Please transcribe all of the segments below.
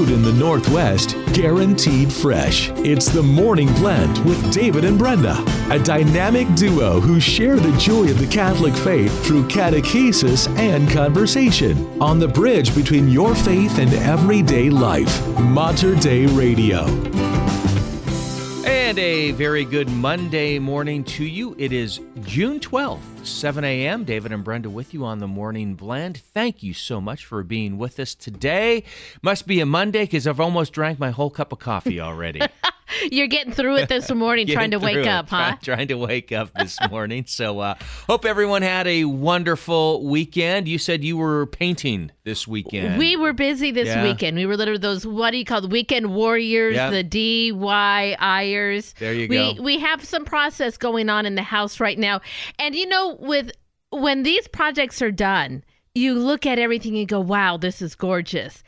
food in the Northwest, guaranteed fresh. It's the Morning Blend with David and Brenda, a dynamic duo who share the joy of the Catholic faith through catechesis and conversation on the bridge between your faith and everyday life. Mater Dei Radio. And a very good Monday morning to you. It is June 12th, 7 a.m. David and Brenda with you on the morning blend. Thank you so much for being with us today. Must be a Monday because I've almost drank my whole cup of coffee already. You're getting through it this morning, trying to wake it, up, huh? try- Trying to wake up this morning. so, uh, hope everyone had a wonderful weekend. You said you were painting this weekend. We were busy this Yeah. weekend. We were literally those what do you call the weekend warriors, Yep. the DIYers. There you we, go. We have some process going on in the house right now, and you know, with when these projects are done, you look at everything and go, "Wow, this is gorgeous."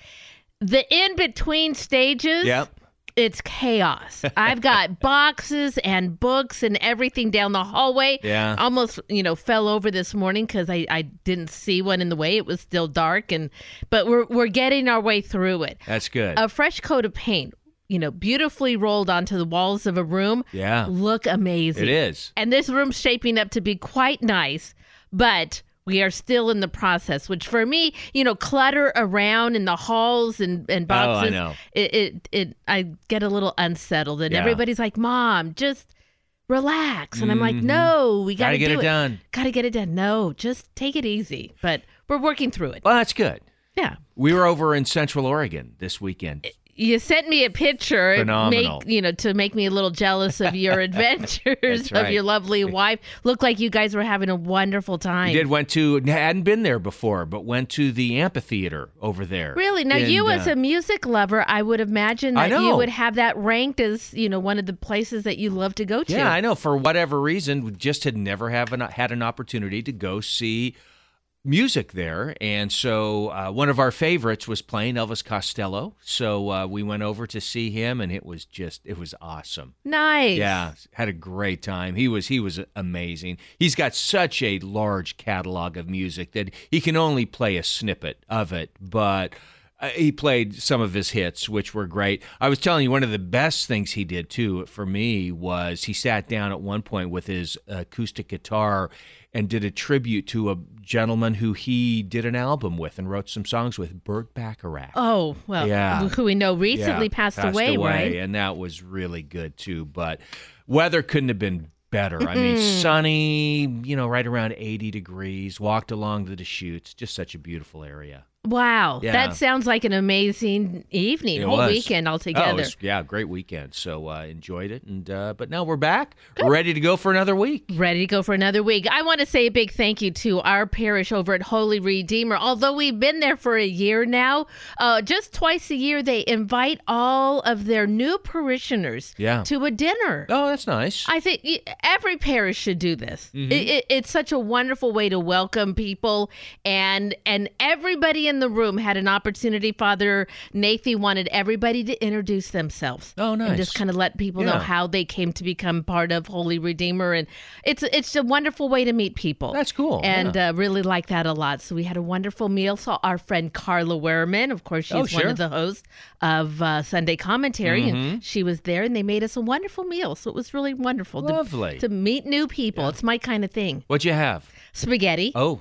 The in between stages. Yep. It's chaos. I've got boxes and books and everything down the hallway. Yeah. Almost, you know, fell over this morning because I, I didn't see one in the way. It was still dark and but we're we're getting our way through it. That's good. A fresh coat of paint, you know, beautifully rolled onto the walls of a room. Yeah. Look amazing. it is. And this room's shaping up to be quite nice, but we are still in the process, which for me, you know, clutter around in the halls and, and Oh, I boxes. know. It, it, it, I get a little unsettled, and Yeah. everybody's like, "Mom, just relax," and I'm like, mm-hmm. "No, we got Gotta get do it done. Got to get it done. No, just take it easy." But we're working through it. Well, that's good. Yeah. We were over in Central Oregon this weekend. You sent me a picture, Phenomenal. make you know, to make me a little jealous of your adventures That's of your lovely wife. Looked like you guys were having a wonderful time. We did went to hadn't been there before, but went to the amphitheater over there. Really? Now, you And, as uh, a music lover, I would imagine that you would have that ranked as, you know, one of the places that you love to go to. yeah, I know. For whatever reason, we just had never have an, had an opportunity to go see music there, and so uh, one of our favorites was playing Elvis Costello. So uh, we went over to see him, and it was just it was awesome. Nice. Yeah, had a great time. He was he was amazing. He's got such a large catalog of music that he can only play a snippet of it, but uh, he played some of his hits, which were great. I was telling you, one of the best things he did too for me was he sat down at one point with his acoustic guitar and did a tribute to a gentleman who he did an album with and wrote some songs with, Burt Bacharach. Oh, well, Yeah. who we know recently Yeah, passed, away, right? and that was really good too. But weather couldn't have been better. I mean, sunny, you know, right around 80 degrees. Walked along the Deschutes, just such a beautiful area. Wow. Yeah. That sounds like an amazing evening, It whole was. weekend Oh, altogether. was- yeah, great weekend. So uh, enjoyed it, and uh, but now we're back, ready to go for another week. Ready to go for another week. I want to say a big thank you to our parish over at Holy Redeemer. Although we've been there for a year now, uh, just twice a year they invite all of their new parishioners Yeah. to a dinner. Oh, that's nice. I think every parish should do this. Mm-hmm. It, it, it's such a wonderful way to welcome people, and and everybody in the room had an opportunity. Father Nathan wanted everybody to introduce themselves. Oh, nice. And just kind of let people know how they came to become part of Holy Redeemer, and it's it's a wonderful way to meet people. That's cool, and yeah. uh, really like that a lot. So we had a wonderful meal. Saw our friend Carla Werman. Of course, she's Oh, one sure. of the hosts of uh, Sunday Commentary, Mm-hmm. and she was there, and they made us a wonderful meal. So it was really wonderful. to- Lovely. to, meet new people. It's my kind of thing. What'd you have? Spaghetti. Oh,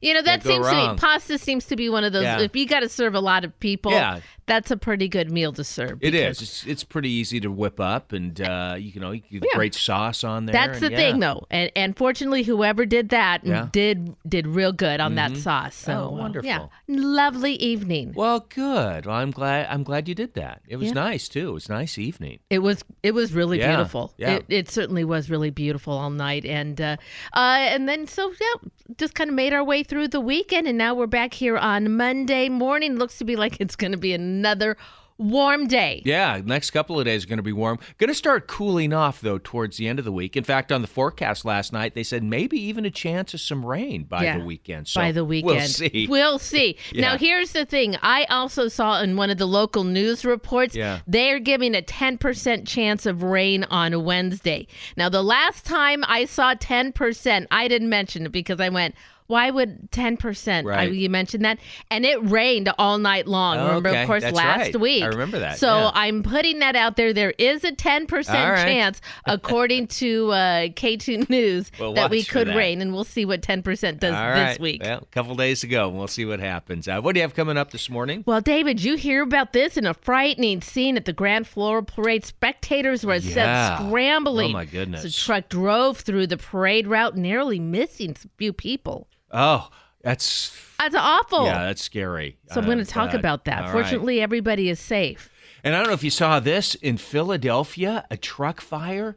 you know that seems to wrong. be pasta seems to be one of those. Yeah. If you got to serve a lot of people, Yeah. That's a pretty good meal to serve. it is. It's, it's pretty easy to whip up, and uh, you know, you get Yeah. great sauce on there. That's the yeah. thing, though, and and fortunately, whoever did that Yeah. did did real good on that sauce. So Oh, uh, wonderful. yeah, lovely evening. Well, good. Well, I'm glad. I'm glad you did that. It was nice too. It was a nice evening. It was it was really beautiful. yeah. It, it certainly was really beautiful all night, and uh, uh, and then so yeah, just kind of made our way through the weekend, and now we're back here on Monday morning. Looks to be like it's going to be another warm day. Yeah, next couple of days are going to be warm. Going to start cooling off though towards the end of the week. In fact, on the forecast last night, they said maybe even a chance of some rain by Yeah, the weekend. So by the weekend. we'll see. We'll see. Now, here's the thing. I also saw in one of the local news reports, Yeah. they're giving a 10% chance of rain on Wednesday. Now, the last time I saw 10%, I didn't mention it because I went, Why would 10%? Right. I, you mentioned that. And it rained all night long. Oh, remember, okay. of course, That's last right. week. I remember that, So yeah. I'm putting that out there. There is a 10% All right. chance, according to uh, KATU News, We'll that we could that. rain. And we'll see what 10% does All this week. Well, a couple days ago, and we'll see what happens. Uh, what do you have coming up this morning? Well, David, you hear about this in a frightening scene at the Grand Floral Parade. Spectators were said Yeah. scrambling. Oh, my goodness. The truck drove through the parade route, nearly missing a few people. Oh, that's That's awful. yeah, that's scary. so I'm Uh, going to talk but- about that. all right. Fortunately, everybody is safe. And I don't know if you saw this in Philadelphia, a truck fire.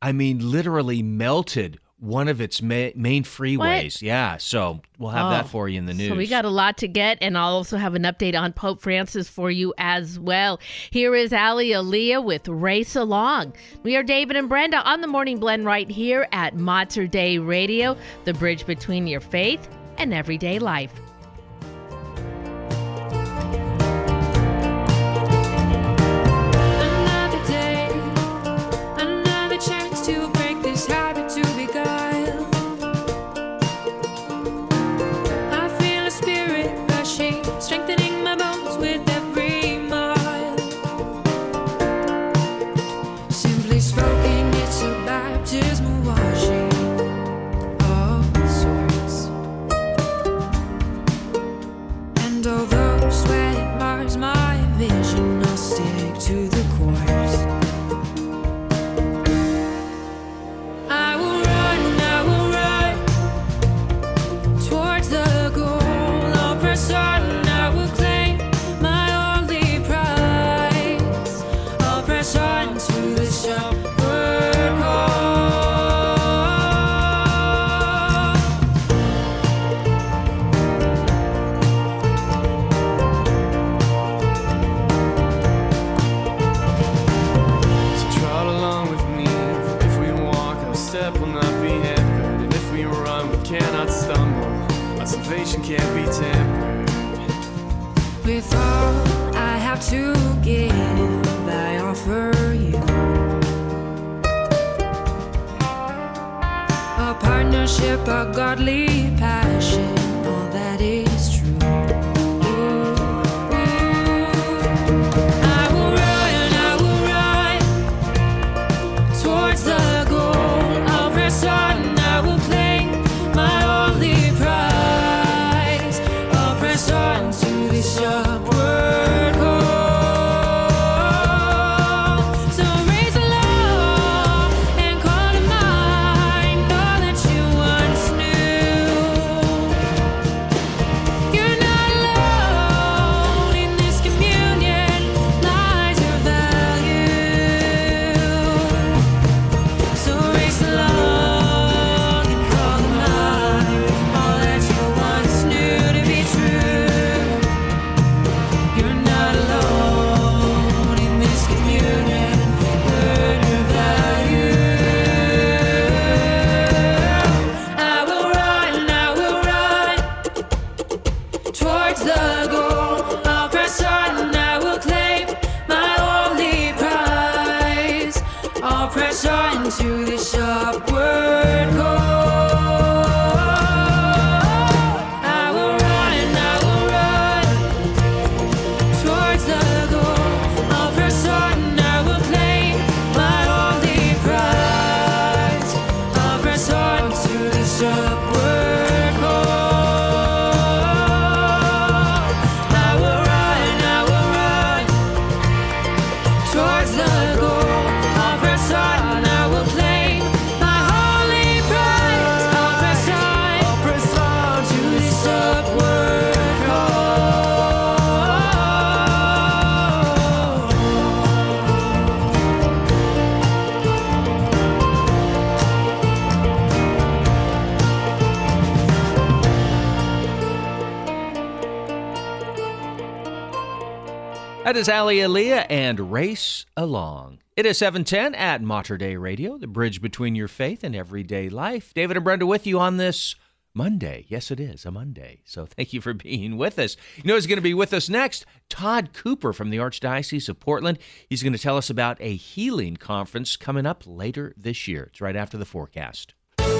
I mean, literally melted one of its ma- main freeways. Yeah, so we'll have that Oh, for you in the news. So we got a lot to get, and I'll also have an update on Pope Francis for you as well. Here is Ali Aaliyah with Race Along. We are David and Brenda on the Morning Blend right here at Mater Dei Radio, the bridge between your faith and everyday life. Can't be. With all I have to give, I offer you a partnership, a godly passion, is Ali Aaliyah and Race Along. It is 710 at Mater Dei Radio, the bridge between your faith and everyday life. David and Brenda with you on this Monday. Yes, it is a Monday. So thank you for being with us. You know who's going to be with us next? Todd Cooper from the Archdiocese of Portland. He's going to tell us about a healing conference coming up later this year. It's right after the forecast.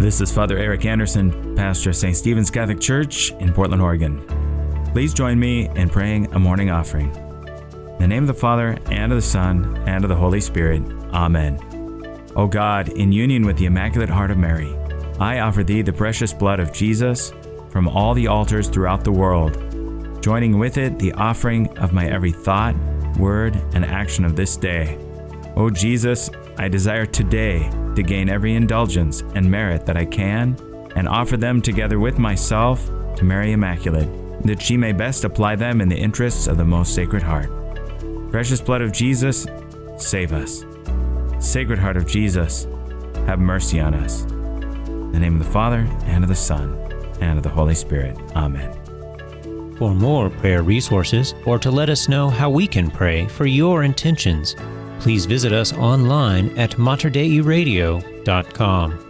This is Father Eric Anderson, pastor of St. Stephen's Catholic Church in Portland, Oregon. Please join me in praying a morning offering. In the name of the Father, and of the Son, and of the Holy Spirit. Amen. O God, in union with the Immaculate Heart of Mary, I offer thee the precious blood of Jesus from all the altars throughout the world, joining with it the offering of my every thought, word, and action of this day. O Jesus, I desire today to gain every indulgence and merit that I can, and offer them together with myself to Mary Immaculate, that she may best apply them in the interests of the most Sacred Heart. Precious blood of Jesus, save us. Sacred Heart of Jesus, have mercy on us. In the name of the Father, and of the Son, and of the Holy Spirit. Amen. For more prayer resources or to let us know how we can pray for your intentions, please visit us online at materdeiradio.com.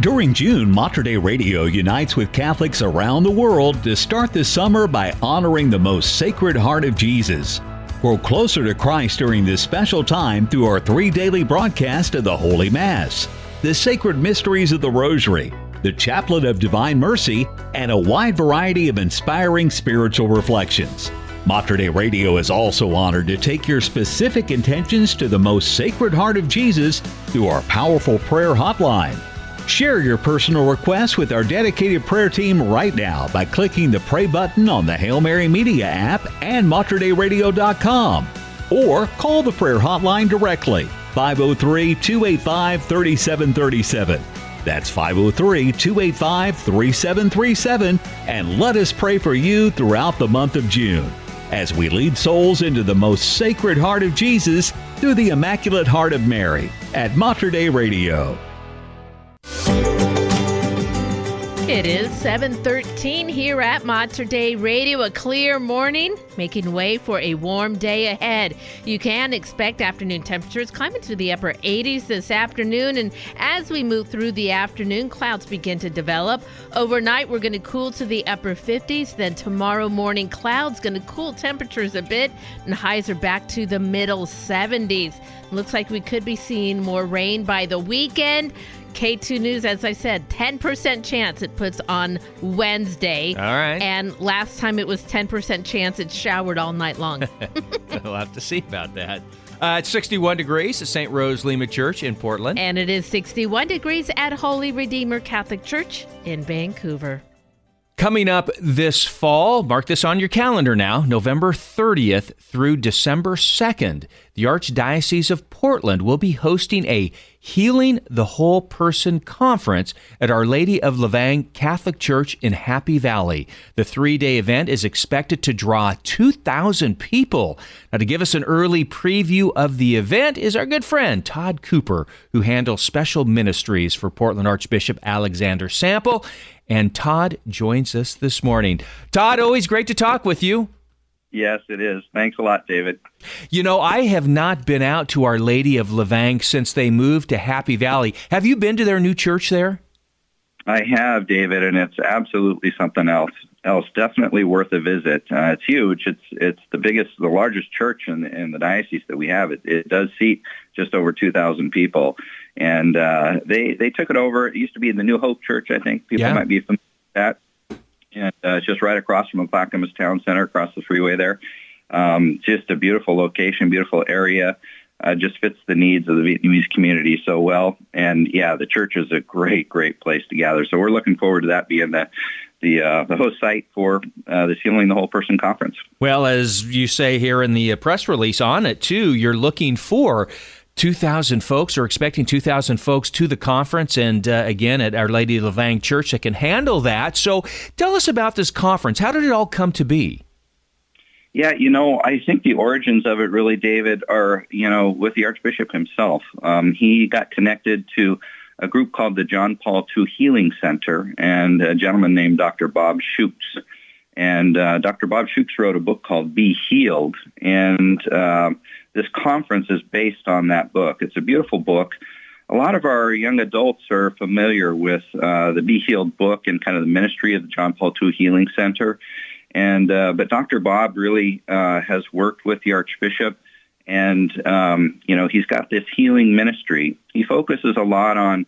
During June, Mater Dei Radio unites with Catholics around the world to start the summer by honoring the most sacred heart of Jesus. Grow closer to Christ during this special time through our three daily broadcasts of the Holy Mass, the sacred mysteries of the Rosary, the Chaplet of Divine Mercy, and a wide variety of inspiring spiritual reflections. Mater Dei Radio is also honored to take your specific intentions to the most sacred heart of Jesus through our powerful prayer hotline. Share your personal requests with our dedicated prayer team right now by clicking the pray button on the Hail Mary Media app and materdeiradio.com or call the prayer hotline directly 503 285 3737. That's 503 285 3737 and let us pray for you throughout the month of June as we lead souls into the most sacred heart of Jesus through the Immaculate Heart of Mary at Mater Dei Radio. It is 7:13 here at Mater Dei Radio. A clear morning, making way for a warm day ahead. You can expect afternoon temperatures climbing to the upper 80s this afternoon, and as we move through the afternoon, clouds begin to develop. Overnight, we're going to cool to the upper 50s. Then tomorrow morning, clouds going to cool temperatures a bit, and highs are back to the middle 70s. Looks like we could be seeing more rain by the weekend. KATU News, as I said, 10% chance it puts on Wednesday. All right. And last time it was 10% chance it showered all night long. we'll have to see about that. Uh, it's 61 degrees at St. Rose Lima Church in Portland. and it is 61 degrees at Holy Redeemer Catholic Church in Vancouver. Coming up this fall, mark this on your calendar now, November 30th through December 2nd, the Archdiocese of Portland will be hosting a Healing the Whole Person conference at Our Lady of Lavang Catholic Church in Happy Valley. The three day event is expected to draw 2,000 people. Now, to give us an early preview of the event is our good friend Todd Cooper, who handles special ministries for Portland Archbishop Alexander Sample. And Todd joins us this morning. Todd, always great to talk with you. Yes, it is. Thanks a lot, David. You know, I have not been out to Our Lady of Lavang since they moved to Happy Valley. Have you been to their new church there? I have, David, and it's absolutely something else. Else, definitely worth a visit. Uh, it's huge. It's it's the biggest, the largest church in in the diocese that we have. It, it does seat just over two thousand people, and uh, they they took it over. It used to be in the New Hope Church, I think. People Yeah. might be familiar with that. And uh, it's just right across from Clackamas Town Center, across the freeway there. Um, just a beautiful location, beautiful area. uh, just fits the needs of the Vietnamese community so well. And yeah, the church is a great, great place to gather. So we're looking forward to that being the the, uh, the host site for uh, the Healing the Whole Person conference. Well, as you say here in the uh, press release on it, too, you're looking for 2,000 folks or expecting 2,000 folks to the conference and uh, again at Our Lady of Lavang Church that can handle that. So tell us about this conference. How did it all come to be? Yeah, you know, I think the origins of it really, David, are, you know, with the Archbishop himself. Um, he got connected to a group called the John Paul II Healing Center and a gentleman named Dr. Bob Schuchts. And uh, Dr. Bob Schuchts wrote a book called Be Healed. And uh, this conference is based on that book. It's a beautiful book. A lot of our young adults are familiar with uh, the Be Healed book and kind of the ministry of the John Paul II Healing Center. And uh, but Dr. Bob really uh, has worked with the Archbishop, and um, you know he's got this healing ministry. He focuses a lot on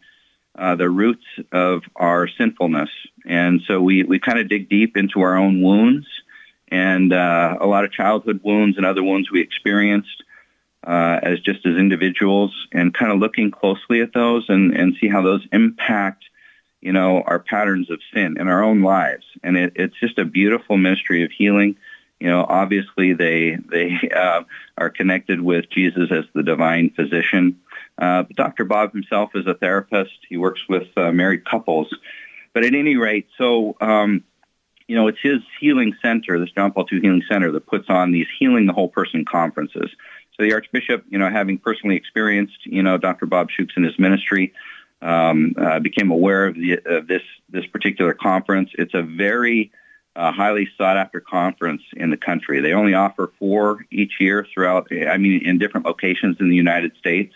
uh, the roots of our sinfulness, and so we we kind of dig deep into our own wounds and uh, a lot of childhood wounds and other wounds we experienced uh, as just as individuals, and kind of looking closely at those and and see how those impact you know, our patterns of sin in our own lives. And it, it's just a beautiful ministry of healing. You know, obviously they they uh, are connected with Jesus as the divine physician. Uh, but Dr. Bob himself is a therapist. He works with uh, married couples. But at any rate, so um, you know, it's his healing center, this John Paul II Healing Center, that puts on these healing the whole person conferences. So the Archbishop, you know, having personally experienced, you know, Dr. Bob Schuchts and his ministry, um, uh, became aware of, the, of this this particular conference. It's a very uh, highly sought after conference in the country. They only offer four each year throughout. I mean, in different locations in the United States.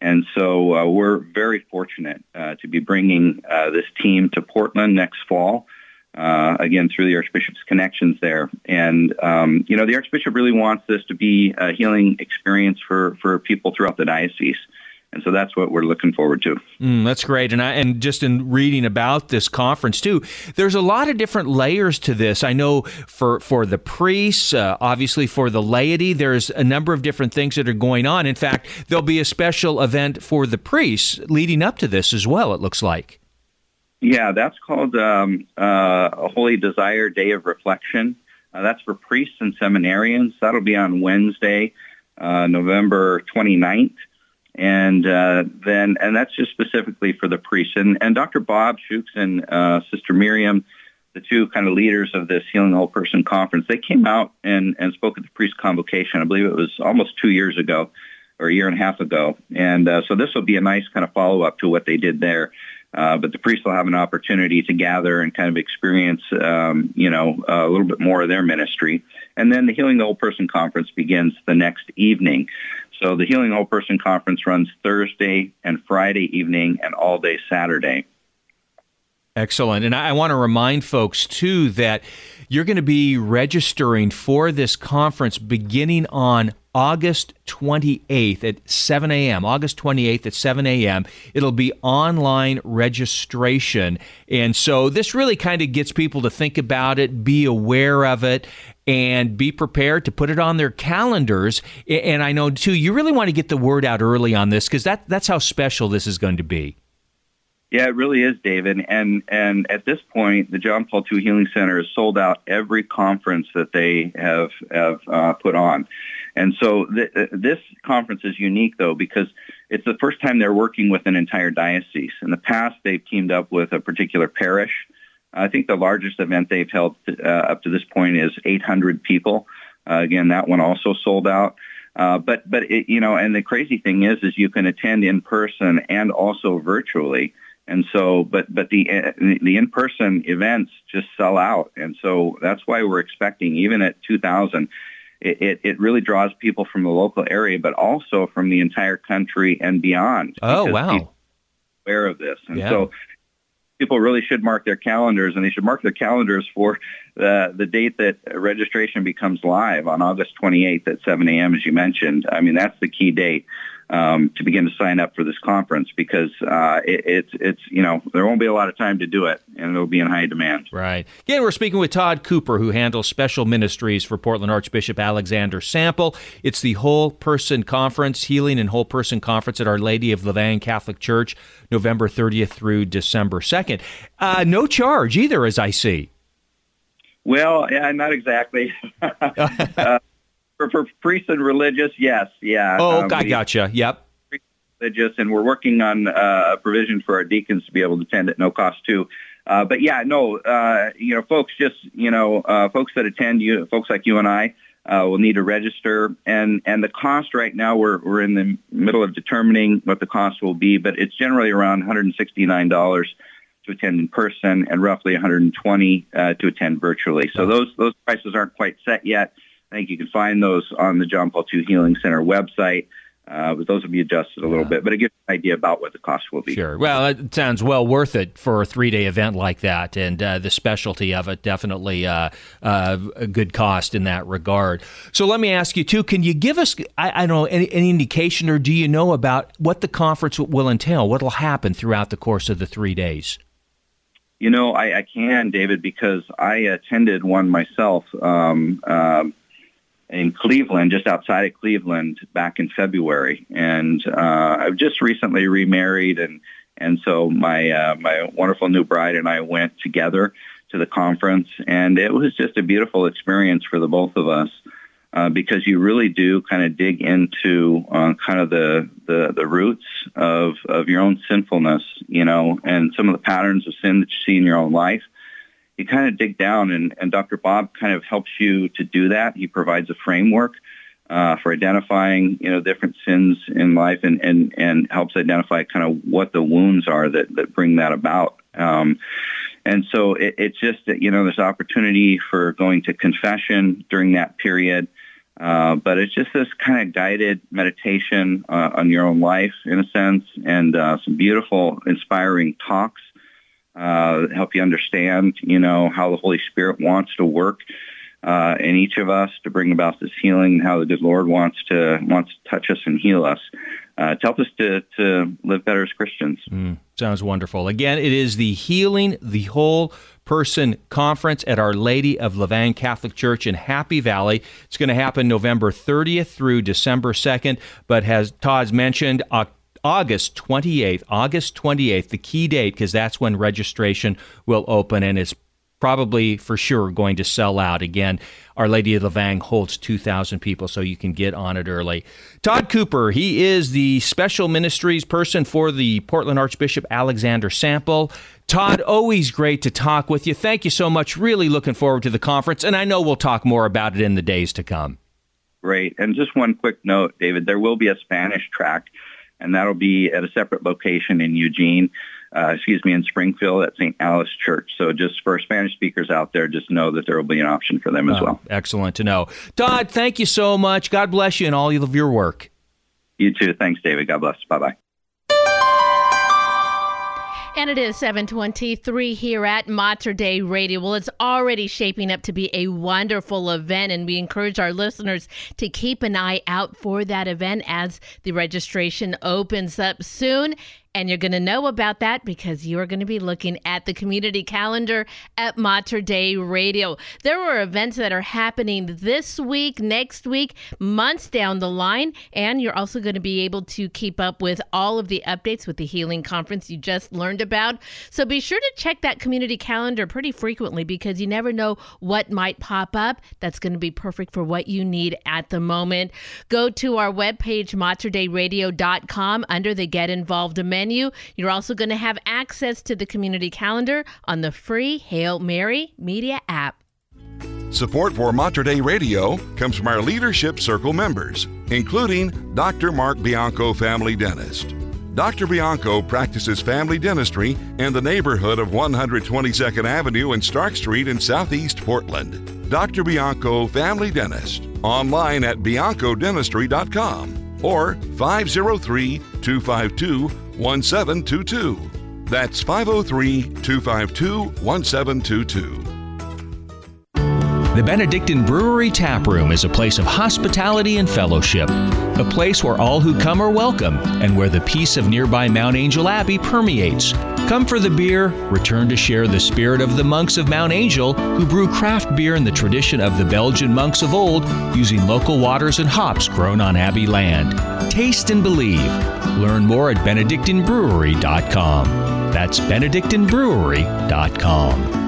And so uh, we're very fortunate uh, to be bringing uh, this team to Portland next fall. Uh, again, through the Archbishop's connections there, and um, you know the Archbishop really wants this to be a healing experience for for people throughout the diocese and so that's what we're looking forward to. Mm, that's great, and I, and just in reading about this conference too, there's a lot of different layers to this. I know for for the priests, uh, obviously for the laity, there's a number of different things that are going on. In fact, there'll be a special event for the priests leading up to this as well. It looks like. Yeah, that's called um, uh, a Holy Desire Day of Reflection. Uh, that's for priests and seminarians. That'll be on Wednesday, uh, November 29th and uh, then and that's just specifically for the priests. And, and Dr. Bob Schuchts and uh, Sister Miriam, the two kind of leaders of this Healing Whole Person conference, they came out and, and spoke at the priest convocation. I believe it was almost two years ago or a year and a half ago. And uh, so this will be a nice kind of follow up to what they did there. Uh, but the priests will have an opportunity to gather and kind of experience, um, you know, a little bit more of their ministry. And then the Healing the Whole Person conference begins the next evening. So the Healing the Whole Person conference runs Thursday and Friday evening and all day Saturday. Excellent. And I want to remind folks, too, that you're going to be registering for this conference beginning on August 28th at 7 a.m. August 28th at 7 a.m. It'll be online registration. And so this really kind of gets people to think about it, be aware of it, and be prepared to put it on their calendars. And I know, too, you really want to get the word out early on this because that, that's how special this is going to be. Yeah, it really is, David. And and at this point, the John Paul II Healing Center has sold out every conference that they have have uh, put on. And so th- this conference is unique, though, because it's the first time they're working with an entire diocese. In the past, they've teamed up with a particular parish. I think the largest event they've held uh, up to this point is 800 people. Uh, again, that one also sold out. Uh, but but it, you know, and the crazy thing is, is you can attend in person and also virtually. And so, but but the the in person events just sell out, and so that's why we're expecting even at 2,000. It, it, it really draws people from the local area, but also from the entire country and beyond. Oh wow! Aware of this, and Yeah. so people really should mark their calendars, and they should mark their calendars for the the date that registration becomes live on August 28th at 7 a.m. As you mentioned, I mean that's the key date. Um, to begin to sign up for this conference because uh, it, it's it's you know there won't be a lot of time to do it, and it'll be in high demand. Right. Again, we're speaking with Todd Cooper, who handles special ministries for Portland Archbishop Alexander Sample. It's the Whole Person Conference, Healing and Whole Person Conference at Our Lady of Lavang Catholic Church, November 30th through December 2nd. Uh, no charge either, as I see. Well, yeah, not exactly. uh, for, for priests and religious, yes, yeah. Oh, Um, I gotcha. Yep. religious, and we're working on uh, a provision for our deacons to be able to attend at no cost too. Uh, but yeah, no, uh, you know, folks, just you know, uh, folks that attend, you folks like you and I, uh, will need to register, and and the cost right now we're we're in the middle of determining what the cost will be, but it's generally around 169 dollars to attend in person and roughly 120 uh, to attend virtually. So those those prices aren't quite set yet. I think you can find those on the John Paul II Healing Center website. Uh, but those will be adjusted a little bit, but it gives you an idea about what the cost will be. Sure. Well, it sounds well worth it for a three day event like that. And uh, the specialty of it definitely uh, uh, a good cost in that regard. So let me ask you, too, can you give us, I, I don't know, any, any indication or do you know about what the conference will entail? What will happen throughout the course of the three days? You know, I, I can, David, because I attended one myself um, um, in Cleveland, just outside of Cleveland, back in February, and uh, I've just recently remarried, and and so my uh, my wonderful new bride and I went together to the conference, and it was just a beautiful experience for the both of us. Uh, because you really do kind of dig into uh, kind of the, the the roots of of your own sinfulness, you know, and some of the patterns of sin that you see in your own life. You kind of dig down, and, and Dr. Bob kind of helps you to do that. He provides a framework uh, for identifying, you know, different sins in life, and and and helps identify kind of what the wounds are that that bring that about. Um, and so it, it's just that, you know, there's opportunity for going to confession during that period. Uh, but it's just this kind of guided meditation uh, on your own life, in a sense, and uh, some beautiful, inspiring talks uh, help you understand, you know, how the Holy Spirit wants to work uh, in each of us to bring about this healing, how the good Lord wants to wants to touch us and heal us uh, to help us to to live better as Christians. Mm, sounds wonderful. Again, it is the Healing the Whole Person Conference at Our Lady of Lavang Catholic Church in Happy Valley. It's going to happen November 30th through December 2nd, but as Todd's mentioned, Oc- August 28th, August 28th, the key date, because that's when registration will open and it's probably for sure going to sell out. Again, Our Lady of Lavang holds 2,000 people, so you can get on it early. Todd Cooper, he is the special ministries person for the Portland Archbishop Alexander Sample. Todd, always great to talk with you. Thank you so much. Really looking forward to the conference, and I know we'll talk more about it in the days to come. Great. And just one quick note, David, there will be a Spanish track, and that'll be at a separate location in Eugene, uh, excuse me, in Springfield at St. Alice Church. So just for Spanish speakers out there, just know that there will be an option for them as Oh, well. Excellent to know. Todd, thank you so much. God bless you and all of your work. You too. Thanks, David. God bless. Bye-bye. And it is 723 here at Mater Dei Radio. Well, it's already shaping up to be a wonderful event, and we encourage our listeners to keep an eye out for that event as the registration opens up soon. And you're going to know about that because you're going to be looking at the community calendar at Mater Dei Radio. There are events that are happening this week, next week, months down the line, and you're also going to be able to keep up with all of the updates with the healing conference you just learned about. So be sure to check that community calendar pretty frequently because you never know what might pop up that's going to be perfect for what you need at the moment. Go to our webpage, materdeiradio.com, under the Get Involved menu. You're also going to have access to the community calendar on the free Hail Mary Media app. Support for Mater Dei Radio comes from our Leadership Circle members, including Dr. Mark Bianco, family dentist. Dr. Bianco practices family dentistry in the neighborhood of 122nd Avenue and Stark Street in Southeast Portland. Dr. Bianco, family dentist, online at biancodentistry.com or 503 252 1722. That's 503 252 1722. The Benedictine Brewery Tap Room is a place of hospitality and fellowship, a place where all who come are welcome and where the peace of nearby Mount Angel Abbey permeates. Come for the beer, return to share the spirit of the monks of Mount Angel who brew craft beer in the tradition of the Belgian monks of old using local waters and hops grown on Abbey land. Taste and believe. Learn more at benedictinebrewery.com. That's benedictinebrewery.com.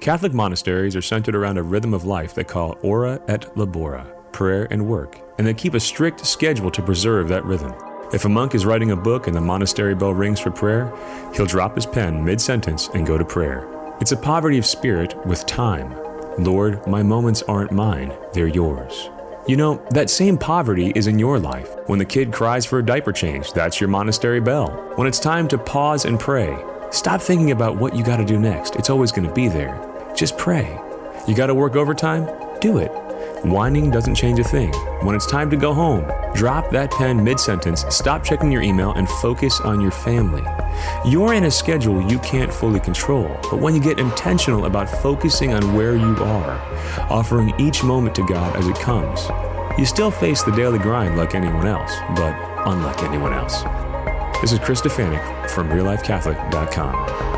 Catholic monasteries are centered around a rhythm of life they call ora et labora, prayer and work, and they keep a strict schedule to preserve that rhythm. If a monk is writing a book and the monastery bell rings for prayer, he'll drop his pen mid sentence and go to prayer. It's a poverty of spirit with time. Lord, my moments aren't mine, they're yours. You know, that same poverty is in your life. When the kid cries for a diaper change, that's your monastery bell. When it's time to pause and pray, stop thinking about what you got to do next. It's always going to be there. Just pray. You got to work overtime? Do it. Whining doesn't change a thing. When it's time to go home, drop that pen mid sentence, stop checking your email, and focus on your family. You're in a schedule you can't fully control, but when you get intentional about focusing on where you are, offering each moment to God as it comes, you still face the daily grind like anyone else, but unlike anyone else. This is Chris Stefanik from RealLifeCatholic.com.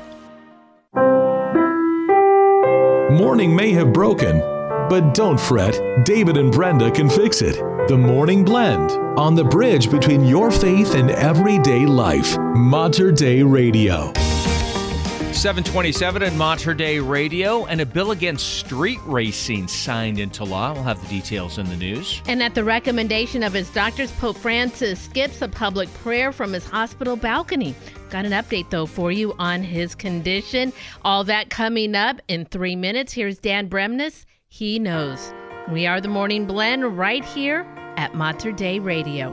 Morning may have broken, but don't fret. David and Brenda can fix it. The Morning Blend on the bridge between your faith and everyday life. Mater Dei Radio. 727 at Mater Dei Radio and a bill against street racing signed into law. We'll have the details in the news. And at the recommendation of his doctors, Pope Francis skips a public prayer from his hospital balcony. Got an update, though, for you on his condition. All that coming up in three minutes. Here's Dan Bremnes. He knows. We are the Morning Blend right here at Mater Dei Radio.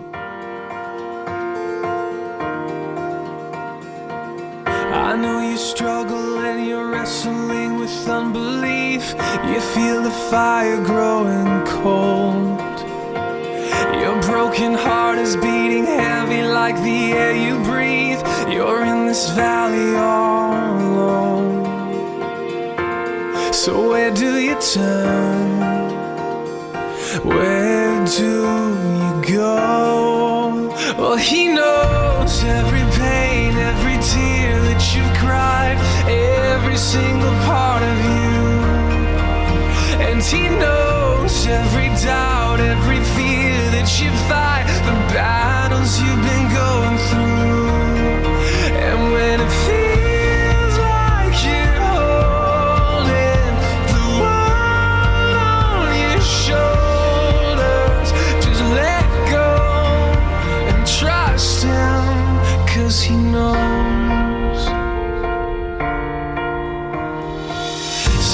I know you struggle and you're wrestling with unbelief. You feel the fire growing cold. Broken heart is beating heavy like the air you breathe. You're in this valley all alone. So, where do you turn? Where do you go? Well, He knows every pain, every tear that you've cried, every single part of you. And He knows every doubt, every you fight, the battles you've been going through. And when it feels like you're holding the world on your shoulders, just let go and trust Him, cause He knows.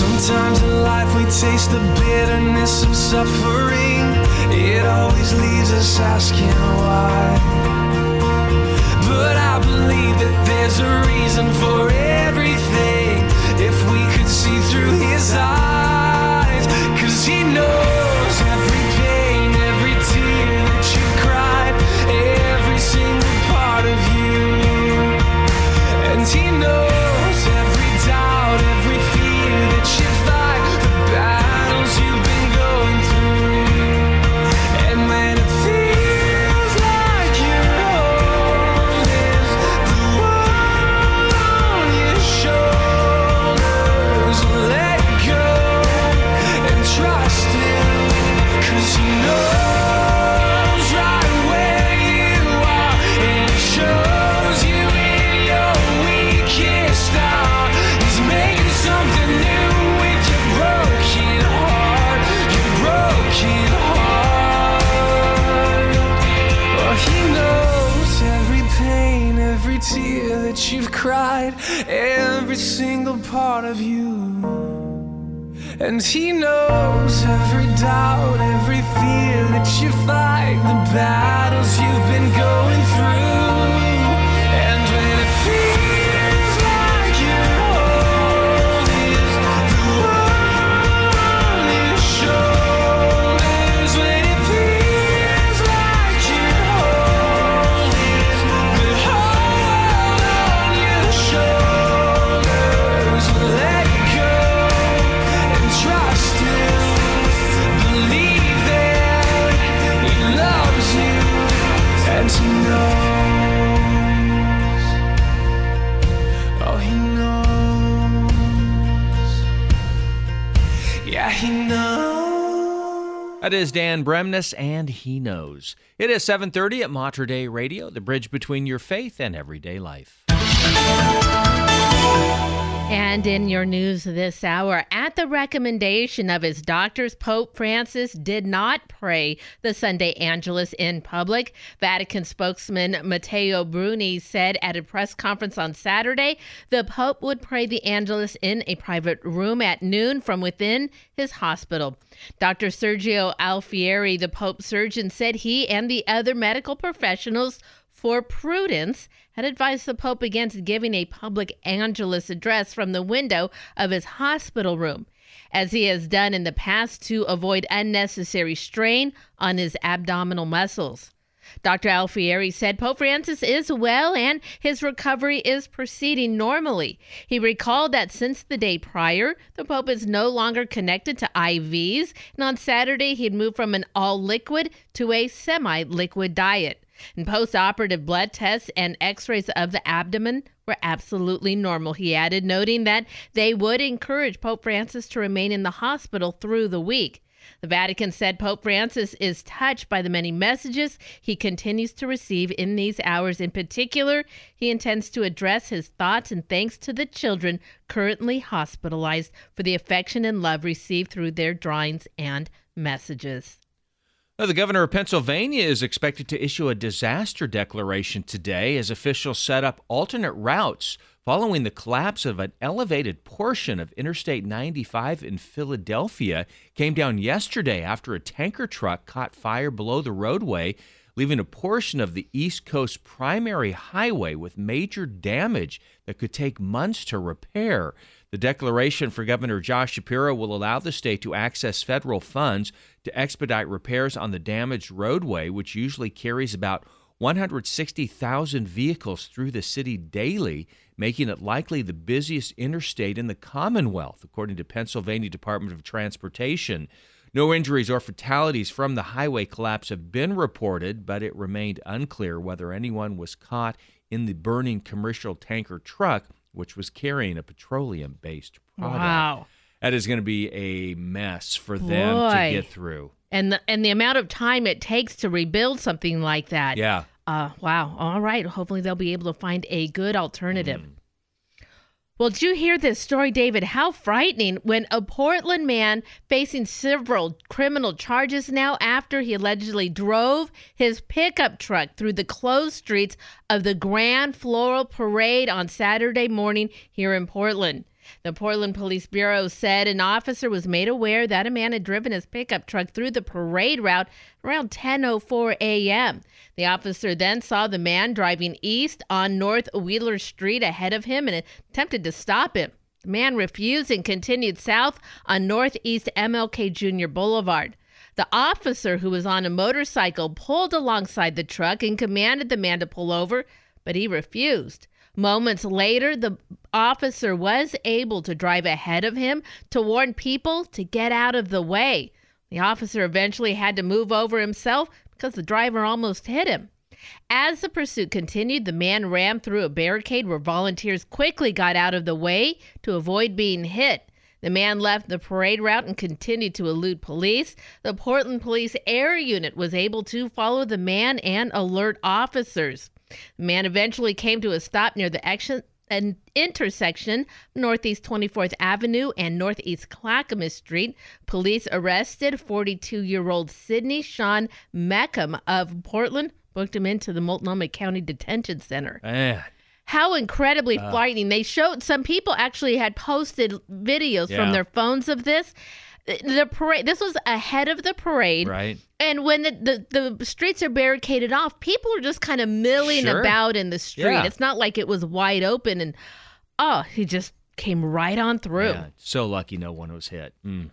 Sometimes in life we taste the bitterness of suffering. It always leaves us asking why. But I believe that there's a reason for everything. Part of you. And he knows every doubt, every fear that you fight, the battles you've been going through. Is Dan Bremnes, and he knows. It is 7:30 at Mater Dei Radio, the bridge between your faith and everyday life. And in your news this hour, at the recommendation of his doctors, Pope Francis did not pray the Sunday Angelus in public. Vatican spokesman Matteo Bruni said at a press conference on Saturday the Pope would pray the Angelus in a private room at noon from within his hospital. Dr. Sergio Alfieri, the Pope's surgeon, said he and the other medical professionals for prudence, had advised the Pope against giving a public Angelus address from the window of his hospital room, as he has done in the past to avoid unnecessary strain on his abdominal muscles. Dr. Alfieri said Pope Francis is well and his recovery is proceeding normally. He recalled that since the day prior, the Pope is no longer connected to IVs, and on Saturday he had moved from an all liquid to a semi liquid diet. And post operative blood tests and x rays of the abdomen were absolutely normal, he added, noting that they would encourage Pope Francis to remain in the hospital through the week. The Vatican said Pope Francis is touched by the many messages he continues to receive in these hours. In particular, he intends to address his thoughts and thanks to the children currently hospitalized for the affection and love received through their drawings and messages. Now, the governor of Pennsylvania is expected to issue a disaster declaration today as officials set up alternate routes following the collapse of an elevated portion of Interstate 95 in Philadelphia. Came down yesterday after a tanker truck caught fire below the roadway, leaving a portion of the East Coast primary highway with major damage that could take months to repair. The declaration for Governor Josh Shapiro will allow the state to access federal funds to expedite repairs on the damaged roadway, which usually carries about 160,000 vehicles through the city daily, making it likely the busiest interstate in the Commonwealth, according to Pennsylvania Department of Transportation. No injuries or fatalities from the highway collapse have been reported, but it remained unclear whether anyone was caught in the burning commercial tanker truck, which was carrying a petroleum based product. Wow. That is going to be a mess for them Boy. to get through. And the, and the amount of time it takes to rebuild something like that. Yeah. Uh, wow. All right. Hopefully they'll be able to find a good alternative. Mm. Well, did you hear this story, David? How frightening when a Portland man facing several criminal charges now after he allegedly drove his pickup truck through the closed streets of the Grand Floral Parade on Saturday morning here in Portland. The Portland Police Bureau said an officer was made aware that a man had driven his pickup truck through the parade route around 10:04 a.m. The officer then saw the man driving east on North Wheeler Street ahead of him and attempted to stop him. The man refused and continued south on Northeast MLK Jr. Boulevard. The officer, who was on a motorcycle, pulled alongside the truck and commanded the man to pull over, but he refused. Moments later, the officer was able to drive ahead of him to warn people to get out of the way. The officer eventually had to move over himself because the driver almost hit him. As the pursuit continued, the man rammed through a barricade where volunteers quickly got out of the way to avoid being hit. The man left the parade route and continued to elude police. The Portland Police Air Unit was able to follow the man and alert officers. The man eventually came to a stop near the action, an intersection, Northeast 24th Avenue and Northeast Clackamas Street. Police arrested 42 year old Sidney Sean Meckham of Portland, booked him into the Multnomah County Detention Center. Man. How incredibly uh. frightening. They showed some people actually had posted videos Yeah. from their phones of this. The parade this was ahead of the parade. Right. And when the, the, the streets are barricaded off, people are just kind of milling Sure. about in the street. Yeah. It's not like it was wide open and oh, he just came right on through. Yeah, so lucky no one was hit. Mm.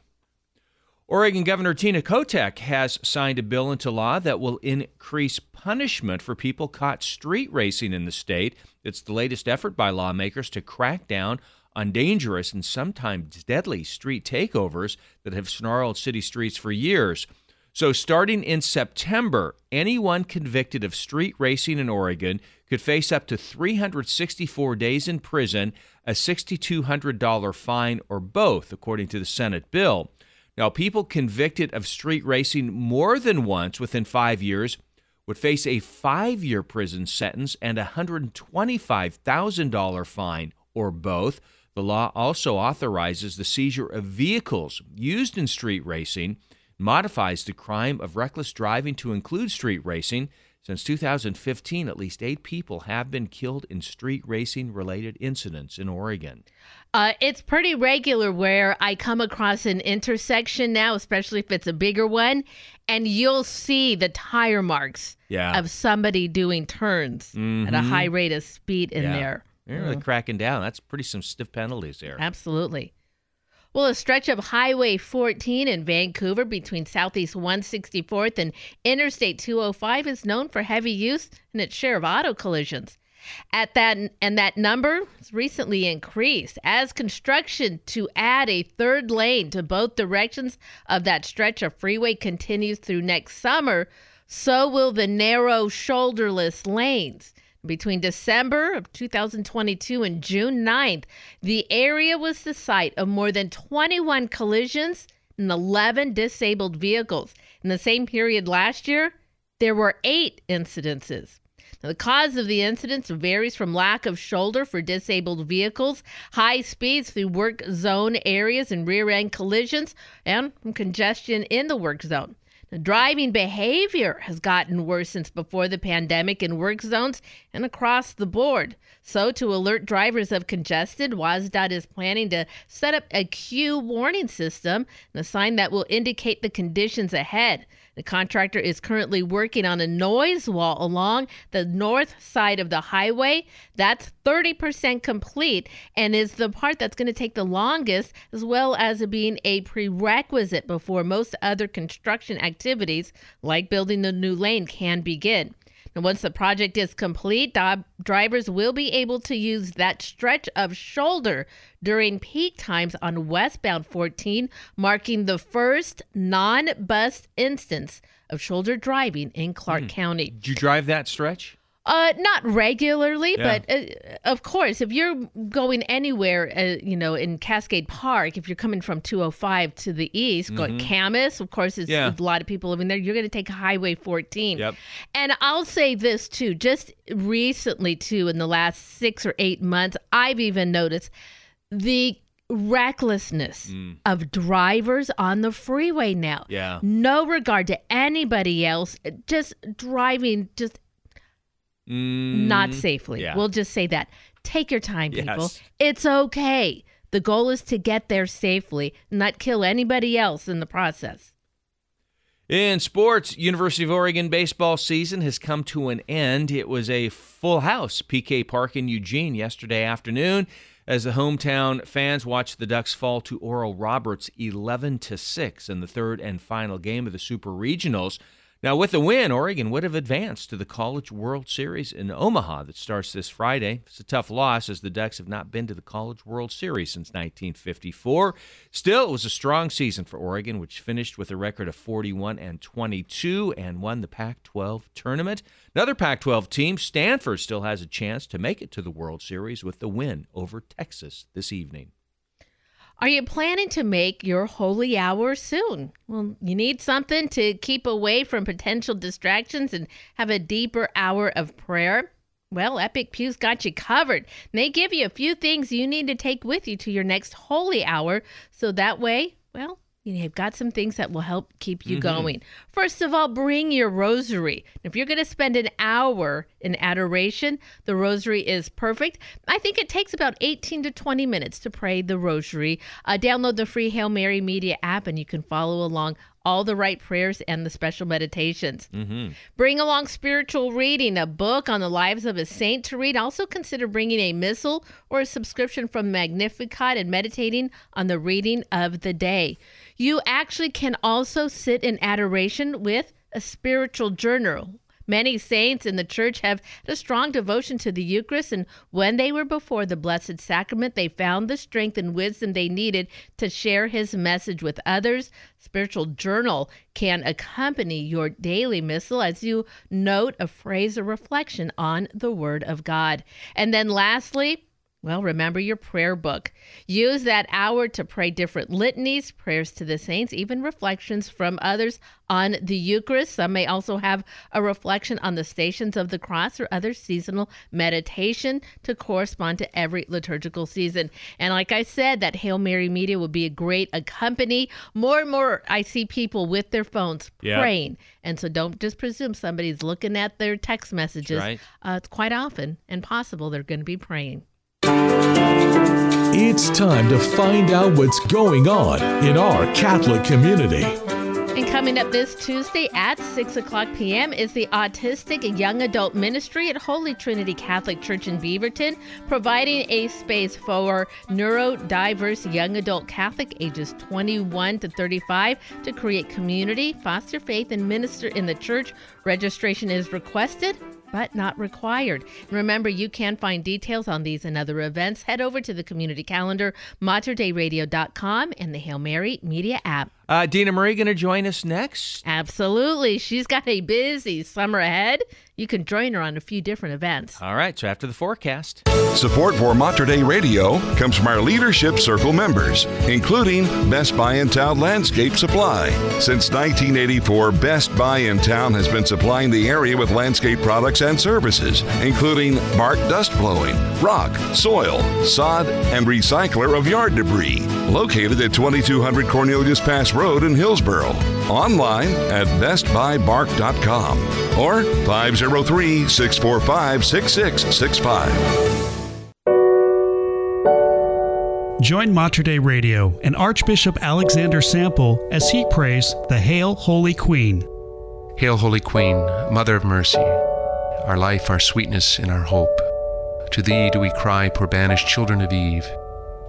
Oregon Governor Tina Kotek has signed a bill into law that will increase punishment for people caught street racing in the state. It's the latest effort by lawmakers to crack down on dangerous and sometimes deadly street takeovers that have snarled city streets for years. So, starting in September, anyone convicted of street racing in Oregon could face up to 364 days in prison, a $6,200 fine, or both, according to the Senate bill. Now, people convicted of street racing more than once within five years would face a five year prison sentence and a $125,000 fine, or both. The law also authorizes the seizure of vehicles used in street racing, modifies the crime of reckless driving to include street racing. Since 2015, at least eight people have been killed in street racing related incidents in Oregon. Uh, it's pretty regular where I come across an intersection now, especially if it's a bigger one, and you'll see the tire marks Yeah. of somebody doing turns at a Mhm. high rate of speed in Yeah. there. They're really mm-hmm. cracking down. That's pretty some stiff penalties there. Absolutely. Well, a stretch of Highway 14 in Vancouver between Southeast 164th and Interstate 205 is known for heavy use and its share of auto collisions. At that and that number has recently increased as construction to add a third lane to both directions of that stretch of freeway continues through next summer. So will the narrow shoulderless lanes. Between December of 2022 and June 9th, the area was the site of more than 21 collisions and 11 disabled vehicles. In the same period last year, there were eight incidences. Now, the cause of the incidents varies from lack of shoulder for disabled vehicles, high speeds through work zone areas and rear end collisions, and from congestion in the work zone. The driving behavior has gotten worse since before the pandemic in work zones and across the board. So, to alert drivers of congested, WSDOT is planning to set up a queue warning system, a sign that will indicate the conditions ahead. The contractor is currently working on a noise wall along the north side of the highway. That's 30% complete and is the part that's going to take the longest, as well as being a prerequisite before most other construction activities, like building the new lane, can begin. And once the project is complete, drivers will be able to use that stretch of shoulder during peak times on westbound 14, marking the first non bus instance of shoulder driving in Clark hmm. County. Did you drive that stretch? Uh, not regularly, Yeah. but uh, of course, if you're going anywhere, uh, you know, in Cascade Park, if you're coming from 205 to the east, going Mhm. Camas, of course, is Yeah. a lot of people living there. You're going to take Highway 14. Yep. And I'll say this too, just recently too, in the last six or eight months, I've even noticed the recklessness of drivers on the freeway now. Yeah. No regard to anybody else, just driving just not Mm, safely. yeah. We'll just say that. Take your time, people. Yes. It's okay. The goal is to get there safely, not kill anybody else in the process. In sports, University of Oregon baseball season has come to an end. It was a full house PK Park in Eugene yesterday afternoon as the hometown fans watched the Ducks fall to Oral Roberts 11 to 6 in the third and final game of the Super Regionals. Now, with the win, Oregon would have advanced to the College World Series in Omaha that starts this Friday. It's a tough loss as the Ducks have not been to the College World Series since 1954. Still, it was a strong season for Oregon, which finished with a record of 41 and 22 and won the Pac 12 tournament. Another Pac 12 team, Stanford, still has a chance to make it to the World Series with the win over Texas this evening. Are you planning to make your holy hour soon? Well, you need something to keep away from potential distractions and have a deeper hour of prayer. Well, Epic Pew's got you covered. They give you a few things you need to take with you to your next holy hour so that way, well, You've got some things that will help keep you Mhm. going. First of all, bring your rosary. If you're going to spend an hour in adoration, the rosary is perfect. I think it takes about 18 to 20 minutes to pray the rosary. Uh, download the free Hail Mary Media app and you can follow along all the right prayers and the special meditations. Mm-hmm. Bring along spiritual reading, a book on the lives of a saint to read. Also consider bringing a missal or a subscription from Magnificat and meditating on the reading of the day. You actually can also sit in adoration with a spiritual journal. Many saints in the church have a strong devotion to the Eucharist, and when they were before the Blessed Sacrament, they found the strength and wisdom they needed to share his message with others. Spiritual journal can accompany your daily missal as you note a phrase or reflection on the Word of God. And then lastly, well, remember your prayer book. Use that hour to pray different litanies, prayers to the saints, even reflections from others on the Eucharist. Some may also have a reflection on the stations of the cross or other seasonal meditation to correspond to every liturgical season. And like I said, that Hail Mary media would be a great accompany. More and more, I see people with their phones Yeah. praying. And so don't just presume somebody's looking at their text messages. right. Uh, it's quite often and possible they're going to be praying. It's time to find out what's going on in our Catholic community. And coming up this Tuesday at 6 o'clock p.m. is the Autistic Young Adult Ministry at Holy Trinity Catholic Church in Beaverton, providing a space for neurodiverse young adult Catholic ages 21 to 35 to create community, foster faith, and minister in the church. Registration is requested. But not required. Remember, you can find details on these and other events. Head over to the community calendar, materdeiradio.com, and the Hail Mary Media app. Uh, Dina Marie going to join us next. Absolutely. She's got a busy summer ahead. You can join her on a few different events. All right, so after the forecast. Support for Mater Dei Radio comes from our Leadership Circle members, including Best Buy in Town Landscape Supply. Since 1984, Best Buy in Town has been supplying the area with landscape products and services, including bark dust blowing, rock, soil, sod, and recycler of yard debris. Located at 2200 Cornelius Pass Road in Hillsboro. Online at bestbuybark.com or 503 645 6665. Join Mater Dei Radio and Archbishop Alexander Sample as he prays the Hail Holy Queen. Hail, Holy Queen, Mother of Mercy, our life, our sweetness, and our hope. To thee do we cry, poor banished children of Eve.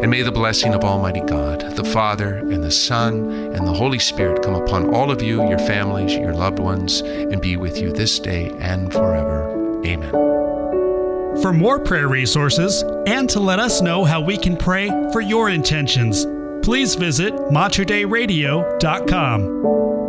And may the blessing of Almighty God, the Father, and the Son, and the Holy Spirit come upon all of you, your families, your loved ones, and be with you this day and forever. Amen. For more prayer resources and to let us know how we can pray for your intentions, please visit materdeiradio.com.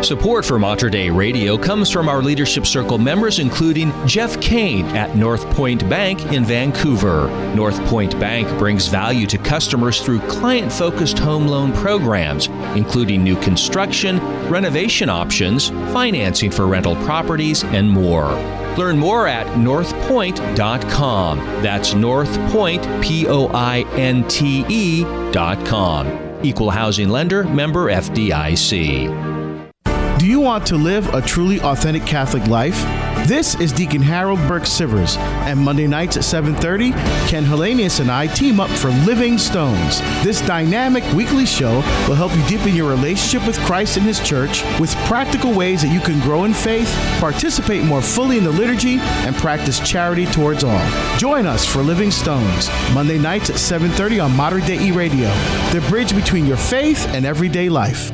Support for Mater Dei Radio comes from our Leadership Circle members, including Jeff Kane at North Point Bank in Vancouver. North Point Bank brings value to customers through client focused home loan programs, including new construction, renovation options, financing for rental properties, and more. Learn more at northpoint.com. That's Northpoint, P O I N T E.com. Equal housing lender, member FDIC. Want to live a truly authentic Catholic life? This is Deacon Harold Burke Sivers, and Monday nights at 7:30, Ken Hallenius and I team up for Living Stones. This dynamic weekly show will help you deepen your relationship with Christ and His Church with practical ways that you can grow in faith, participate more fully in the liturgy, and practice charity towards all. Join us for Living Stones, Monday nights at 7:30 on Modern Day E Radio, the bridge between your faith and everyday life.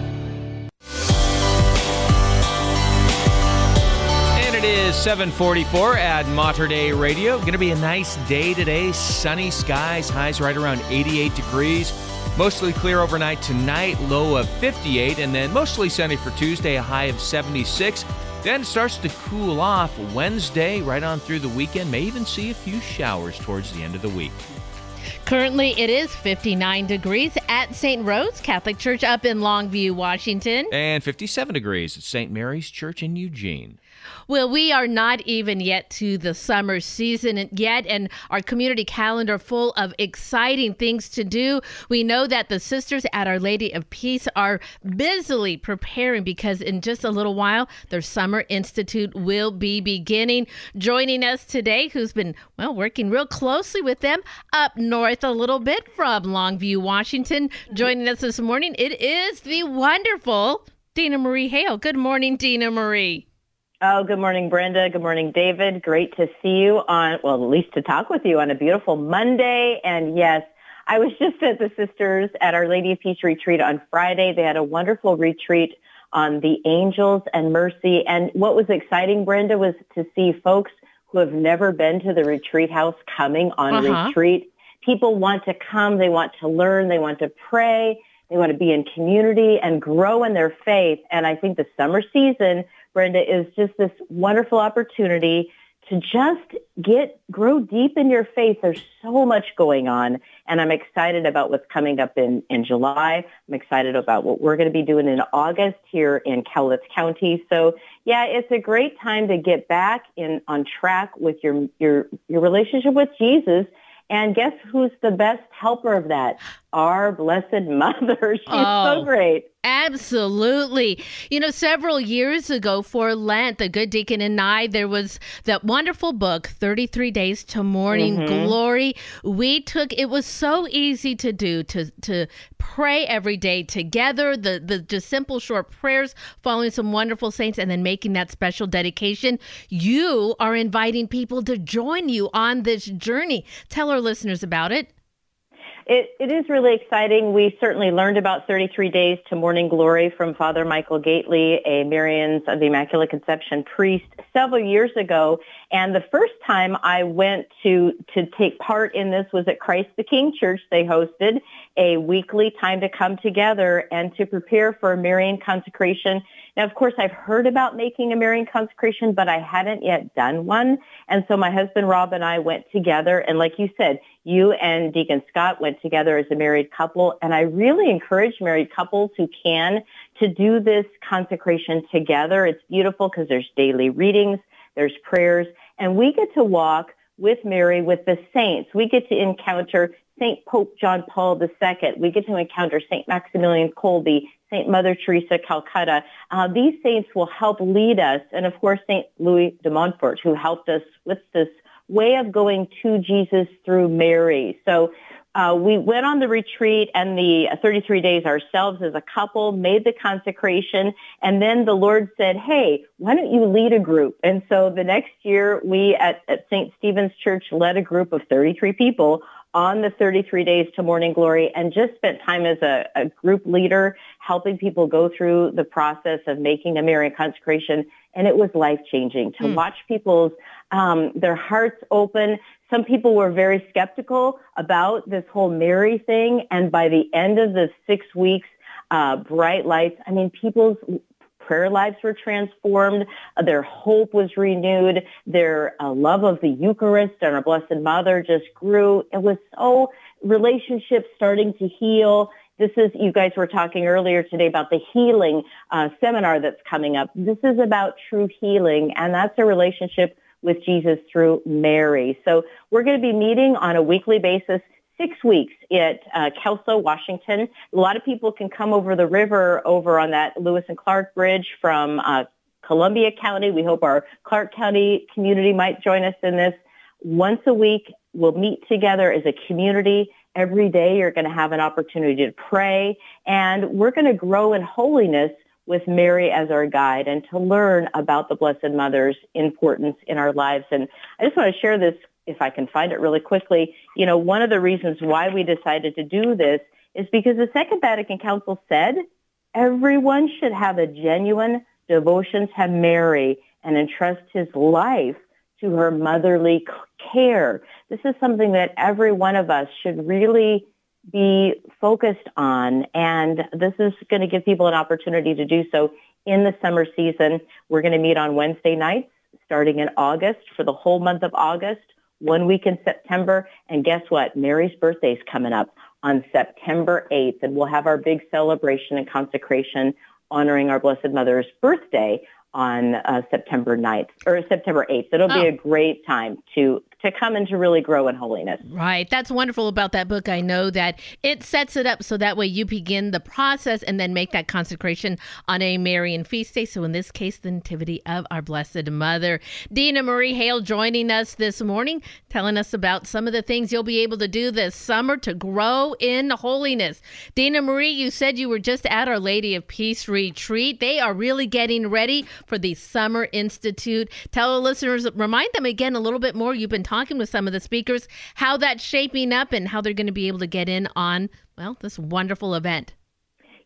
Is 744 at Mater Dei Radio. Going to be a nice day today. Sunny skies, highs right around 88 degrees. Mostly clear overnight tonight, low of 58, and then mostly sunny for Tuesday, a high of 76. Then starts to cool off Wednesday, right on through the weekend. May even see a few showers towards the end of the week. Currently, it is 59 degrees at St. Rose Catholic Church up in Longview, Washington. And 57 degrees at St. Mary's Church in Eugene. Well, we are not even yet to the summer season yet, and our community calendar full of exciting things to do. We know that the sisters at Our Lady of Peace are busily preparing because in just a little while, their Summer Institute will be beginning. Joining us today, who's been, well, working real closely with them up north a little bit from Longview, Washington. Joining us this morning, it is the wonderful Dina Marie Hale. Good morning, Dina Marie. Oh, good morning, Brenda. Good morning, David. Great to see you on, well, at least to talk with you on a beautiful Monday. And yes, I was just at the sisters at Our Lady of Peace retreat on Friday. They had a wonderful retreat on the angels and mercy. And what was exciting, Brenda, was to see folks who have never been to the retreat house coming on Uh-huh. retreat. People want to come. They want to learn. They want to pray. They want to be in community and grow in their faith. And I think the summer season, Brenda, is just this wonderful opportunity to just get, grow deep in your faith. There's so much going on. And I'm excited about what's coming up in, in July. I'm excited about what we're going to be doing in August here in Cowlitz County. So yeah, it's a great time to get back in on track with your, your, your relationship with Jesus. And guess who's the best helper of that? Our Blessed Mother. She's Oh. so great. Absolutely. You know, several years ago for Lent, the good deacon and I, there was that wonderful book, 33 Days to Morning Mhm. Glory. We took it was so easy to do to to pray every day together, the the just simple short prayers, following some wonderful saints and then making that special dedication. You are inviting people to join you on this journey. Tell our listeners about it. It, it is really exciting. We certainly learned about 33 Days to Morning Glory from Father Michael Gaitley, a Marians of the Immaculate Conception priest, several years ago. And the first time I went to, to take part in this was at Christ the King Church. They hosted a weekly time to come together and to prepare for Marian consecration. Now, of course, I've heard about making a Marian consecration, but I hadn't yet done one. And so my husband Rob and I went together. And like you said, you and Deacon Scott went together as a married couple. And I really encourage married couples who can to do this consecration together. It's beautiful because there's daily readings, there's prayers, and we get to walk with Mary, with the saints. We get to encounter St. Pope John Paul II. We get to encounter St. Maximilian Kolbe, St. Mother Teresa Calcutta. Uh, these saints will help lead us. And of course, St. Louis de Montfort, who helped us with this way of going to Jesus through Mary. So uh, we went on the retreat and the 33 days ourselves as a couple, made the consecration, and then the Lord said, hey, why don't you lead a group? And so the next year, we at, at St. Stephen's Church led a group of 33 people on the 33 days to morning glory and just spent time as a, a group leader helping people go through the process of making a Marian consecration. And it was life changing to Hmm. watch people's, um, their hearts open. Some people were very skeptical about this whole Mary thing. And by the end of the six weeks, uh, bright lights, I mean, people's prayer lives were transformed. Uh, Their hope was renewed. Their uh, love of the Eucharist and our Blessed Mother just grew. It was so relationships starting to heal. This is, you guys were talking earlier today about the healing uh, seminar that's coming up. This is about true healing, and that's a relationship with Jesus through Mary. So we're going to be meeting on a weekly basis six weeks at uh, Kelso, Washington. A lot of people can come over the river over on that Lewis and Clark Bridge from uh, Columbia County. We hope our Clark County community might join us in this. Once a week, we'll meet together as a community. Every day, you're going to have an opportunity to pray, and we're going to grow in holiness with Mary as our guide and to learn about the Blessed Mother's importance in our lives. And I just want to share this if I can find it really quickly, you know, one of the reasons why we decided to do this is because the Second Vatican Council said everyone should have a genuine devotion to Mary and entrust his life to her motherly care. This is something that every one of us should really be focused on. And this is going to give people an opportunity to do so in the summer season. We're going to meet on Wednesday nights starting in August for the whole month of August, one week in September. And guess what? Mary's birthday is coming up on September 8th, and we'll have our big celebration and consecration honoring our Blessed Mother's birthday on uh, September 9th or September 8th. It'll Oh. be a great time to to come and to really grow in holiness. Right. That's wonderful about that book. I know that it sets it up so that way you begin the process and then make that consecration on a Marian feast day. So, in this case, the Nativity of our Blessed Mother. Dina Marie Hale joining us this morning, telling us about some of the things you'll be able to do this summer to grow in holiness. Dina Marie, you said you were just at Our Lady of Peace retreat. They are really getting ready for the Summer Institute. Tell the listeners, remind them again a little bit more. You've been talking with some of the speakers, how that's shaping up and how they're going to be able to get in on, well, this wonderful event.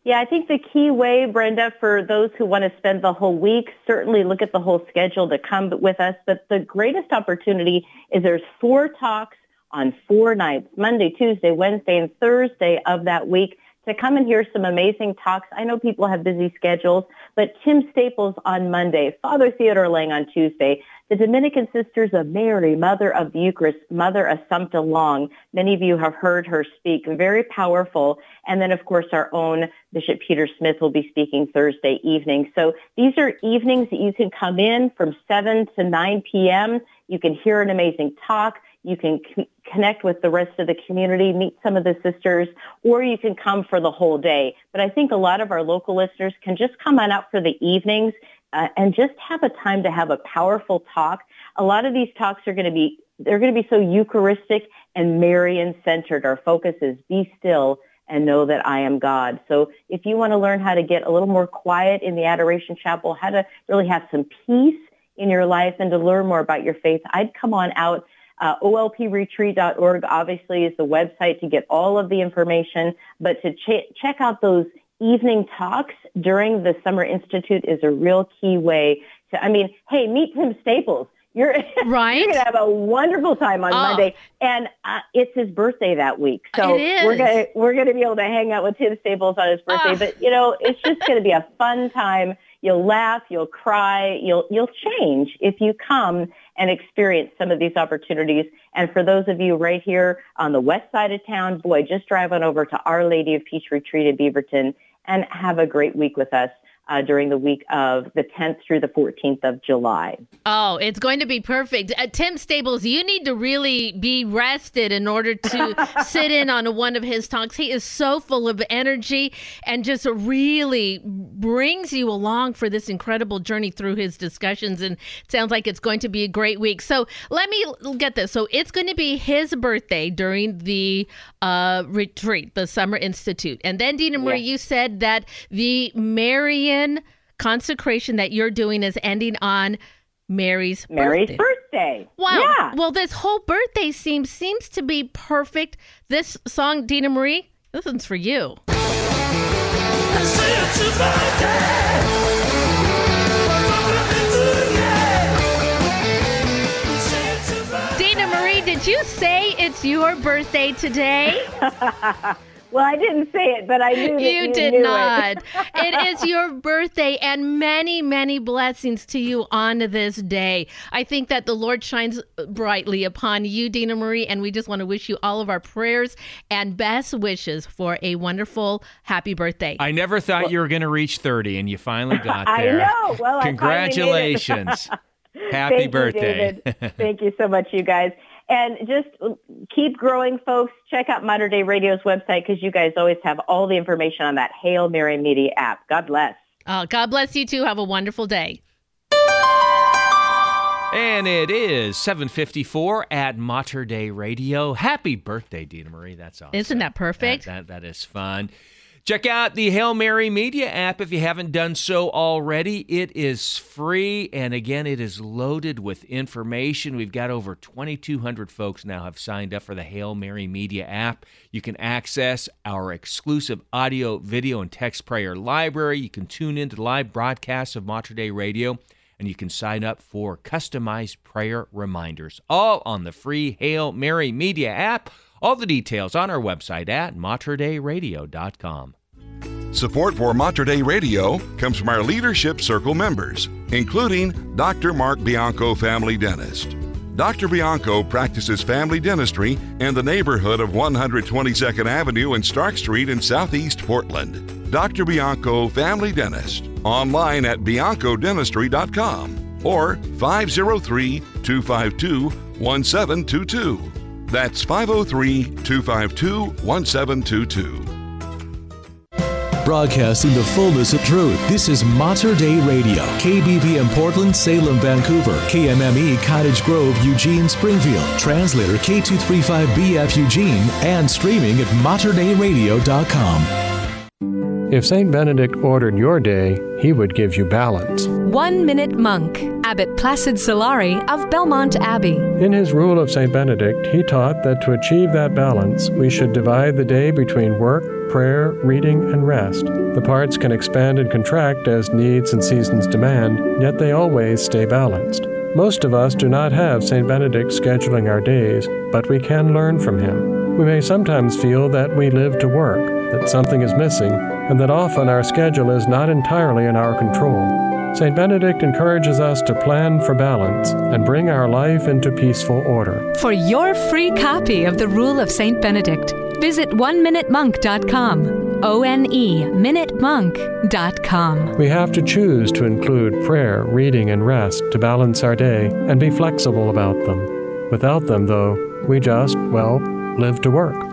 Yeah, I think the key way, Brenda, for those who want to spend the whole week, certainly look at the whole schedule to come with us. But the greatest opportunity is there's four talks on four nights, Monday, Tuesday, Wednesday, and Thursday of that week to come and hear some amazing talks. I know people have busy schedules, but Tim Staples on Monday, Father Theodore Lang on Tuesday, the Dominican Sisters of Mary, Mother of the Eucharist, Mother Assumpta Long. Many of you have heard her speak, very powerful. And then, of course, our own Bishop Peter Smith will be speaking Thursday evening. So these are evenings that you can come in from 7 to 9 p.m. You can hear an amazing talk. You can connect with the rest of the community, meet some of the sisters, or you can come for the whole day. But I think a lot of our local listeners can just come on out for the evenings uh, and just have a time to have a powerful talk. A lot of these talks are going to be, they're going to be so Eucharistic and Marian centered. Our focus is be still and know that I am God. So if you want to learn how to get a little more quiet in the Adoration Chapel, how to really have some peace in your life and to learn more about your faith, I'd come on out. Uh, olpretreat.org obviously is the website to get all of the information, but to ch- check out those evening talks during the Summer Institute is a real key way to, I mean, hey, meet Tim Staples. You're right. you're gonna have a wonderful time on Oh. Monday, and uh, it's his birthday that week, so we're gonna we're gonna be able to hang out with Tim Staples on his birthday. Ah. But you know, it's just gonna be a fun time. You'll laugh, you'll cry, you'll you'll change if you come and experience some of these opportunities. And for those of you right here on the west side of town, boy, just drive on over to Our Lady of Peace Retreat in Beaverton and have a great week with us uh, during the week of the 10th through the 14th of July. Oh, it's going to be perfect. Uh, Tim Staples, you need to really be rested in order to sit in on one of his talks. He is so full of energy and just really brings you along for this incredible journey through his discussions. And sounds like it's going to be a great week. So let me get this. So it's going to be his birthday during the uh, retreat, the Summer Institute. And then, Dina Marie, Yes. you said that the Marian consecration that you're doing is ending on Mary's Mary's birthday. birthday. Wow. Yeah. Well, this whole birthday seems seems to be perfect. This song, Dina Marie, this one's for you. Dina Marie, did you say it's your birthday today? well, I didn't say it, but I knew that you, You did knew it. not. it is your birthday, and many, many blessings to you on this day. I think that the Lord shines brightly upon you, Dina Marie, and we just want to wish you all of our prayers and best wishes for a wonderful, happy birthday. I never thought you were going to reach 30, and you finally got there. I know. Well, I finally made it. Congratulations. Happy Thank birthday. You, David. Thank you so much, you guys. And just keep growing, folks. Check out Mater Dei Radio's website because you guys always have all the information on that Hail Mary Media app. God bless. Oh, God bless you too. Have a wonderful day. And it is 754 at Mater Dei Radio. Happy birthday, Dina Marie. That's awesome. Isn't that perfect? That, that, that is fun. Check out the Hail Mary Media app if you haven't done so already. It is free, and again, it is loaded with information. We've got over 2,200 folks now have signed up for the Hail Mary Media app. You can access our exclusive audio, video, and text prayer library. You can tune into live broadcasts of Mater Dei Radio, and you can sign up for customized prayer reminders, all on the free Hail Mary Media app. All the details on our website at materdeiradio.com. Support for Mater Dei Radio comes from our Leadership Circle members, including Dr. Mark Bianco, family dentist. Dr. Bianco practices family dentistry in the neighborhood of 122nd Avenue and Stark Street in Southeast Portland. Dr. Bianco, family dentist, online at biancodentistry.com or 503 252 1722. That's 503 252 1722. Broadcasting the fullness of truth. This is Mater Dei Radio. KBV in Portland, Salem, Vancouver. KMME Cottage Grove, Eugene, Springfield. Translator K235BF Eugene and streaming at materdeiradio.com. If St. Benedict ordered your day, he would give you balance. One Minute Monk, Abbot Placid Solari of Belmont Abbey. In his Rule of St. Benedict, he taught that to achieve that balance, we should divide the day between work, prayer, reading, and rest. The parts can expand and contract as needs and seasons demand, yet they always stay balanced. Most of us do not have St. Benedict scheduling our days, but we can learn from him. We may sometimes feel that we live to work, that something is missing, and that often our schedule is not entirely in our control. St. Benedict encourages us to plan for balance and bring our life into peaceful order. For your free copy of the Rule of St. Benedict, visit oneminutemonk.com. O N E minutemonk.com. We have to choose to include prayer, reading, and rest to balance our day and be flexible about them. Without them, though, we just, well, live to work.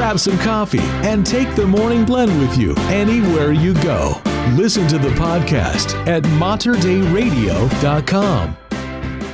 Grab some coffee and take the morning blend with you anywhere you go. Listen to the podcast at materdeiradio.com.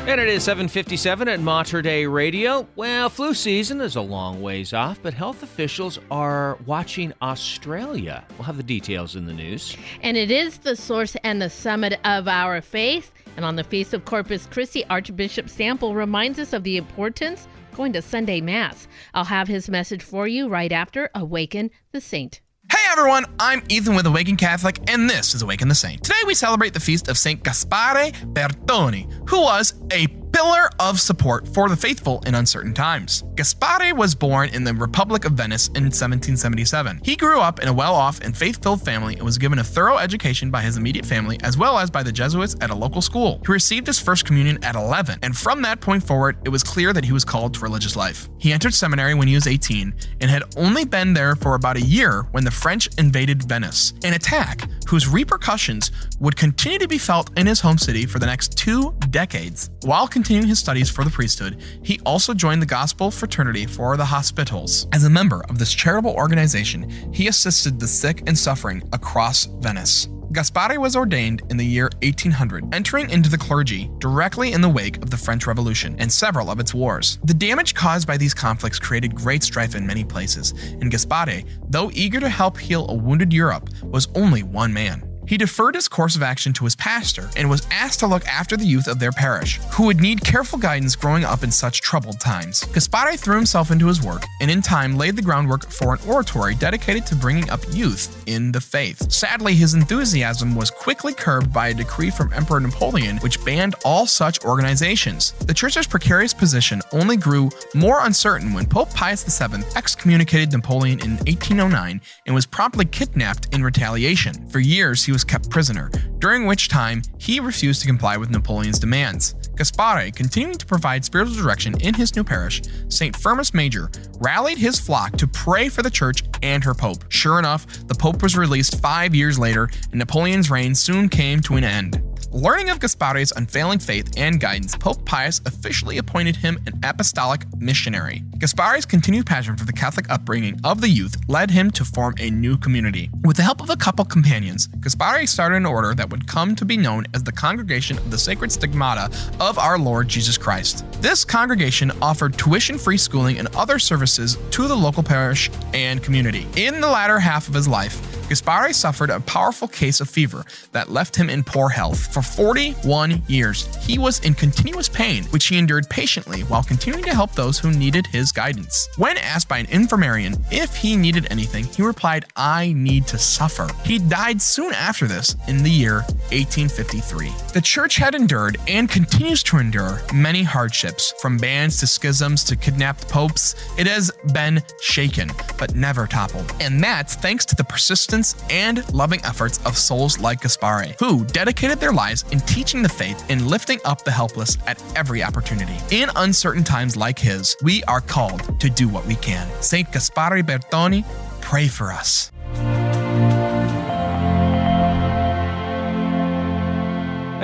And it is 757 at Mater Dei Radio. Well, flu season is a long ways off, but health officials are watching Australia. We'll have the details in the news. And it is the source and the summit of our faith. And on the Feast of Corpus Christi, Archbishop Sample reminds us of the importance of going to Sunday Mass. I'll have his message for you right after Awaken the Saint. Hey everyone, I'm Ethan with Awaken Catholic, and this is Awaken the Saint. Today we celebrate the feast of Saint Gaspare Bertoni, who was a pillar of support for the faithful in uncertain times. Gaspare was born in the Republic of Venice in 1777. He grew up in a well off and faith filled family and was given a thorough education by his immediate family as well as by the Jesuits at a local school. He received his first communion at 11, and from that point forward, it was clear that he was called to religious life. He entered seminary when he was 18 and had only been there for about a year when the French invaded Venice, an attack whose repercussions would continue to be felt in his home city for the next two decades. While continuing his studies for the priesthood, he also joined the Gospel Fraternity for the Hospitals. As a member of this charitable organization, he assisted the sick and suffering across Venice. Gaspare was ordained in the year 1800, entering into the clergy directly in the wake of the French Revolution and several of its wars. The damage caused by these conflicts created great strife in many places, and Gaspare, though eager to help heal a wounded Europe, was only one man. He deferred his course of action to his pastor and was asked to look after the youth of their parish, who would need careful guidance growing up in such troubled times. Gaspare threw himself into his work and in time laid the groundwork for an oratory dedicated to bringing up youth in the faith. Sadly, his enthusiasm was quickly curbed by a decree from Emperor Napoleon which banned all such organizations. The church's precarious position only grew more uncertain when Pope Pius VII excommunicated Napoleon in 1809 and was promptly kidnapped in retaliation. For years, he was kept prisoner, during which time he refused to comply with Napoleon's demands. Gaspare, continuing to provide spiritual direction in his new parish, St. Firmus Major, rallied his flock to pray for the church and her pope. Sure enough, the pope was released five years later, and Napoleon's reign soon came to an end. Learning of Gaspare's unfailing faith and guidance, Pope Pius officially appointed him an apostolic missionary. Gaspare's continued passion for the Catholic upbringing of the youth led him to form a new community. With the help of a couple companions, Gaspare started an order that would come to be known as the Congregation of the Sacred Stigmata of Our Lord Jesus Christ. This congregation offered tuition free schooling and other services to the local parish and community. In the latter half of his life, Gaspare suffered a powerful case of fever that left him in poor health. For 41 years, he was in continuous pain, which he endured patiently while continuing to help those who needed his guidance. When asked by an infirmarian if he needed anything, he replied, I need to suffer. He died soon after this in the year 1853. The church had endured and continues to endure many hardships, from bans to schisms to kidnapped popes. It has been shaken, but never toppled. And that's thanks to the persistence and loving efforts of souls like Gaspare, who dedicated their lives in teaching the faith and lifting up the helpless at every opportunity. In uncertain times like his, we are called to do what we can. Saint Gaspare Bertoni, pray for us.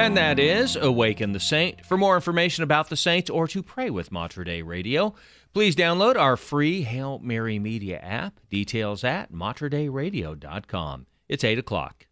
And that is Awaken the Saint. For more information about the saints or to pray with Mater Dei Radio, please download our free Hail Mary Media app. Details at materdeiradio.com. It's 8 o'clock.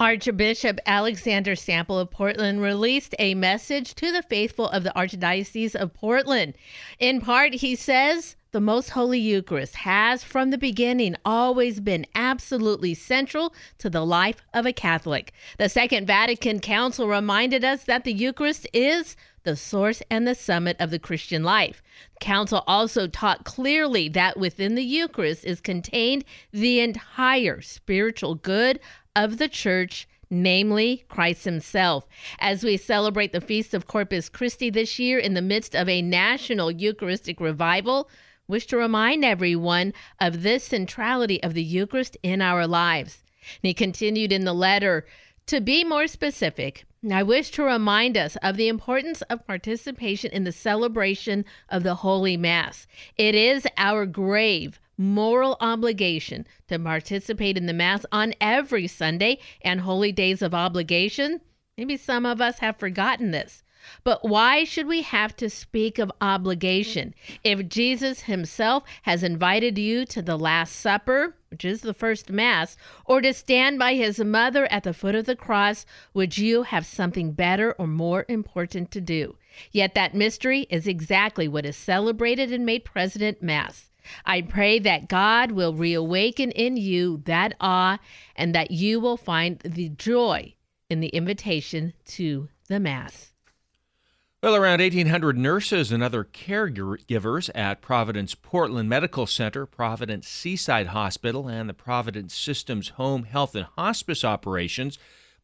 Archbishop Alexander Sample of Portland released a message to the faithful of the Archdiocese of Portland. In part, he says, the Most Holy Eucharist has from the beginning always been absolutely central to the life of a Catholic. The Second Vatican Council reminded us that the Eucharist is the source and the summit of the Christian life. The Council also taught clearly that within the Eucharist is contained the entire spiritual good of the Church namely Christ Himself. As we celebrate the Feast of Corpus Christi this year in the midst of a national Eucharistic revival, wish to remind everyone of this centrality of the Eucharist in our lives. And he continued in the letter to be more specific. I wish to remind us of the importance of participation in the celebration of the Holy Mass. It is our grave moral obligation to participate in the Mass on every Sunday and holy days of obligation. Maybe some of us have forgotten this. But why should we have to speak of obligation? If Jesus himself has invited you to the Last Supper, which is the first Mass, or to stand by his mother at the foot of the cross, would you have something better or more important to do? Yet that mystery is exactly what is celebrated and made present Mass. I pray that God will reawaken in you that awe and that you will find the joy in the invitation to the Mass. Well, around 1,800 nurses and other caregivers at Providence Portland Medical Center, Providence Seaside Hospital, and the Providence Systems Home Health and Hospice operations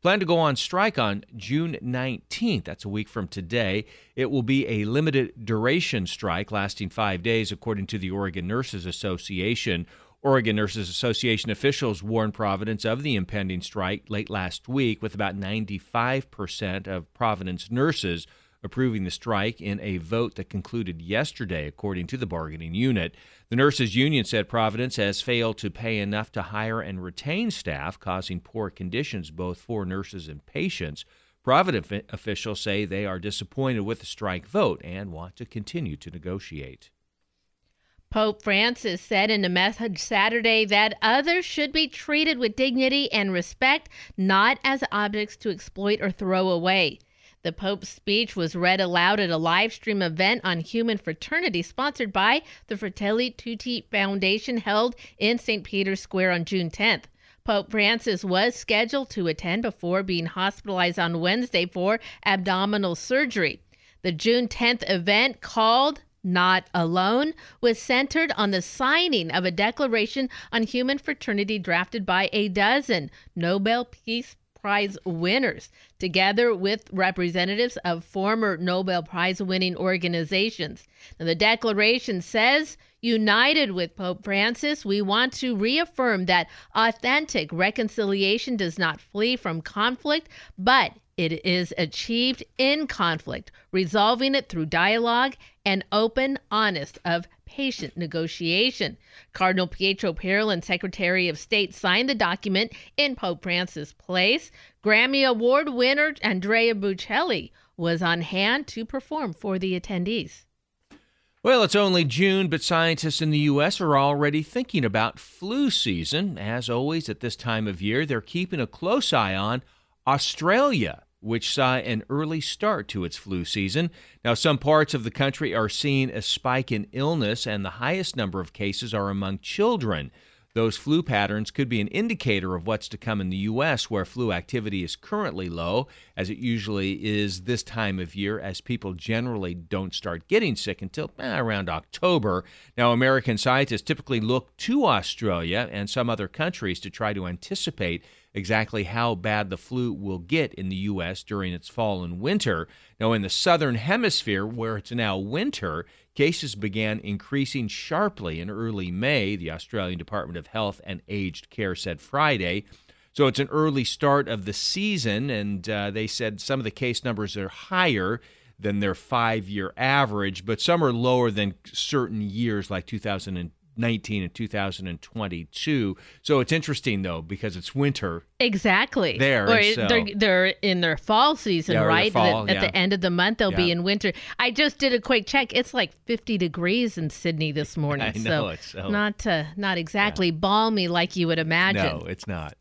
plan to go on strike on June 19th. That's a week from today. It will be a limited duration strike lasting five days, according to the Oregon Nurses Association. Oregon Nurses Association officials warned Providence of the impending strike late last week, with about 95% of Providence nurses approving the strike in a vote that concluded yesterday, according to the bargaining unit. The nurses' union said Providence has failed to pay enough to hire and retain staff, causing poor conditions both for nurses and patients. Providence officials say they are disappointed with the strike vote and want to continue to negotiate. Pope Francis said in a message Saturday that others should be treated with dignity and respect, not as objects to exploit or throw away. The Pope's speech was read aloud at a live stream event on human fraternity sponsored by the Fratelli Tutti Foundation held in St. Peter's Square on June 10th. Pope Francis was scheduled to attend before being hospitalized on Wednesday for abdominal surgery. The June 10th event called not Alone was centered on the signing of a declaration on human fraternity drafted by a dozen Nobel Peace Prize winners, together with representatives of former Nobel Prize winning organizations. Now, the declaration says, United with Pope Francis, we want to reaffirm that authentic reconciliation does not flee from conflict, but it is achieved in conflict, resolving it through dialogue and open, honest of patient negotiation. Cardinal Pietro Parolin, Secretary of State, signed the document in Pope Francis' place. Grammy Award winner Andrea Bocelli was on hand to perform for the attendees. Well, it's only June, but scientists in the U.S. are already thinking about flu season. As always, at this time of year, they're keeping a close eye on Australia, which saw an early start to its flu season. Now, some parts of the country are seeing a spike in illness, and the highest number of cases are among children. Those flu patterns could be an indicator of what's to come in the U.S., where flu activity is currently low, as it usually is this time of year, as people generally don't start getting sick until eh, around October. Now, American scientists typically look to Australia and some other countries to try to anticipate exactly how bad the flu will get in the U.S. during its fall and winter. Now, in the southern hemisphere, where it's now winter, cases began increasing sharply in early May, the Australian Department of Health and Aged Care said Friday. So it's an early start of the season, and uh, they said some of the case numbers are higher than their five year average, but some are lower than certain years like 2000. 19 and 2022. So it's interesting though because it's winter. Exactly. There, Or so- they're they're in their fall season, Yeah, right? fall, at yeah. the end of the month they'll be in winter. I just did a quick check. It's like 50 degrees in Sydney this morning. I know, it's so- not uh, not exactly balmy like you would imagine. No, it's not.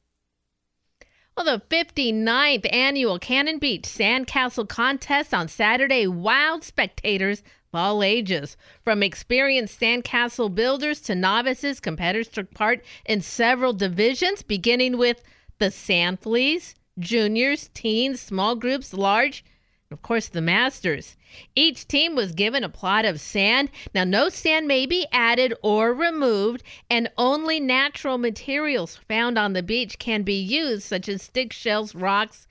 Well, the 59th annual Cannon Beach Sandcastle Contest on Saturday wowed spectators all ages. From experienced sandcastle builders to novices, competitors took part in several divisions, beginning with the Sand Fleas, juniors, teens, small groups, large, and of course the masters. Each team was given a plot of sand. Now, no sand may be added or removed, and only natural materials found on the beach can be used, such as stick shells, rocks,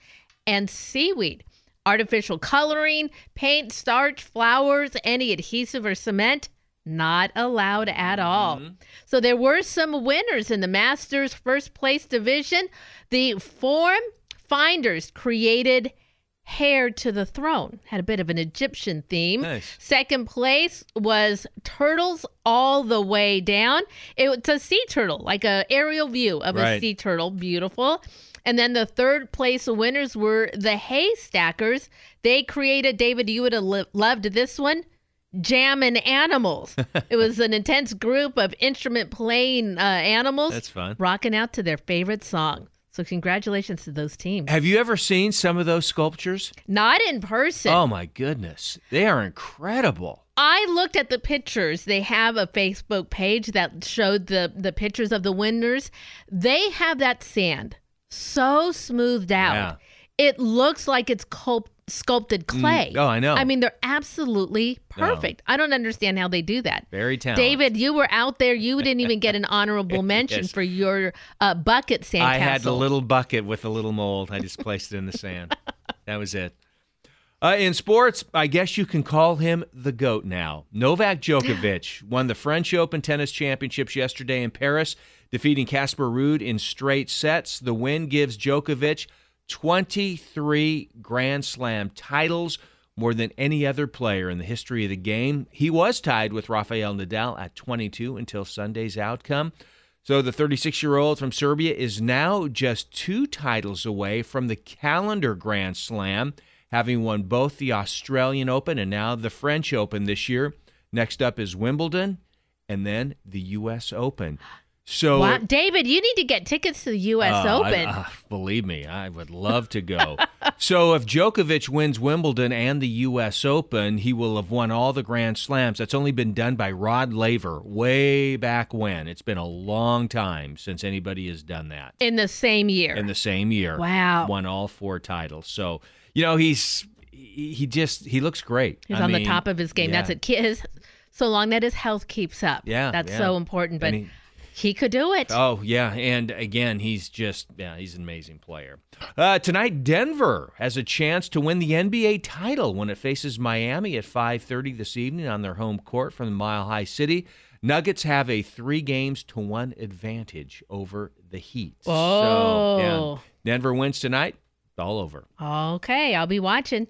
and seaweed. Artificial coloring, paint, starch, flowers, any adhesive or cement, not allowed at all. Mm-hmm. So there were some winners in the Masters first place division. The Form Finders created Hair to the Throne. Had a bit of an Egyptian theme. Nice. Second place was Turtles All the Way Down. It's a sea turtle, like a aerial view of a sea turtle. Beautiful. And then the third place winners were the Haystackers. They created, David, you would have lo- loved this one. Jammin' Animals. it was an intense group of instrument playing uh, animals. That's fun. Rocking out to their favorite song. So, congratulations to those teams. Have you ever seen some of those sculptures? Not in person. Oh my goodness. They are incredible. I looked at the pictures. They have a Facebook page that showed the the pictures of the winners. They have that sand so smoothed out. Yeah. It looks like it's cul- sculpted clay. Oh, I know. I mean, they're absolutely No. perfect. I don't understand how they do that. Very talented. David, you were out there. You didn't even get an honorable mention Yes. for your uh, bucket sandcastle. I had a little bucket with a little mold. I just placed it in the sand. That was it. Uh, in sports, I guess you can call him the GOAT now. Novak Djokovic won the French Open Tennis Championships yesterday in Paris, defeating Casper Ruud in straight sets. The win gives Djokovic 23 Grand Slam titles, more than any other player in the history of the game. He was tied with Rafael Nadal at 22 until Sunday's outcome. So the 36 year old from Serbia is now just two titles away from the calendar Grand Slam, having won both the Australian Open and now the French Open this year. Next up is Wimbledon and then the U.S. Open. So, Wow. David, you need to get tickets to the U.S. Oh, I- Open. uh, believe me, I would love to go. so, if Djokovic wins Wimbledon and the U.S. Open, he will have won all the Grand Slams. That's only been done by Rod Laver way back when. It's been a long time since anybody has done that in the same year. in the same year. Wow. Won all four titles. So, you know, he's he just he looks great. He's I on the top of his game. yeah. That's it. His, so long that his health keeps up. Yeah, That's yeah. so important. But he, could do it. Oh yeah, and again, he's just yeah, he's an amazing player. Uh, tonight, Denver has a chance to win the NBA title when it faces Miami at 5:30 this evening on their home court from the Mile High City. Nuggets have a three games to one advantage over the Heat. So Oh. yeah, Denver wins tonight. It's all over. Okay, I'll be watching.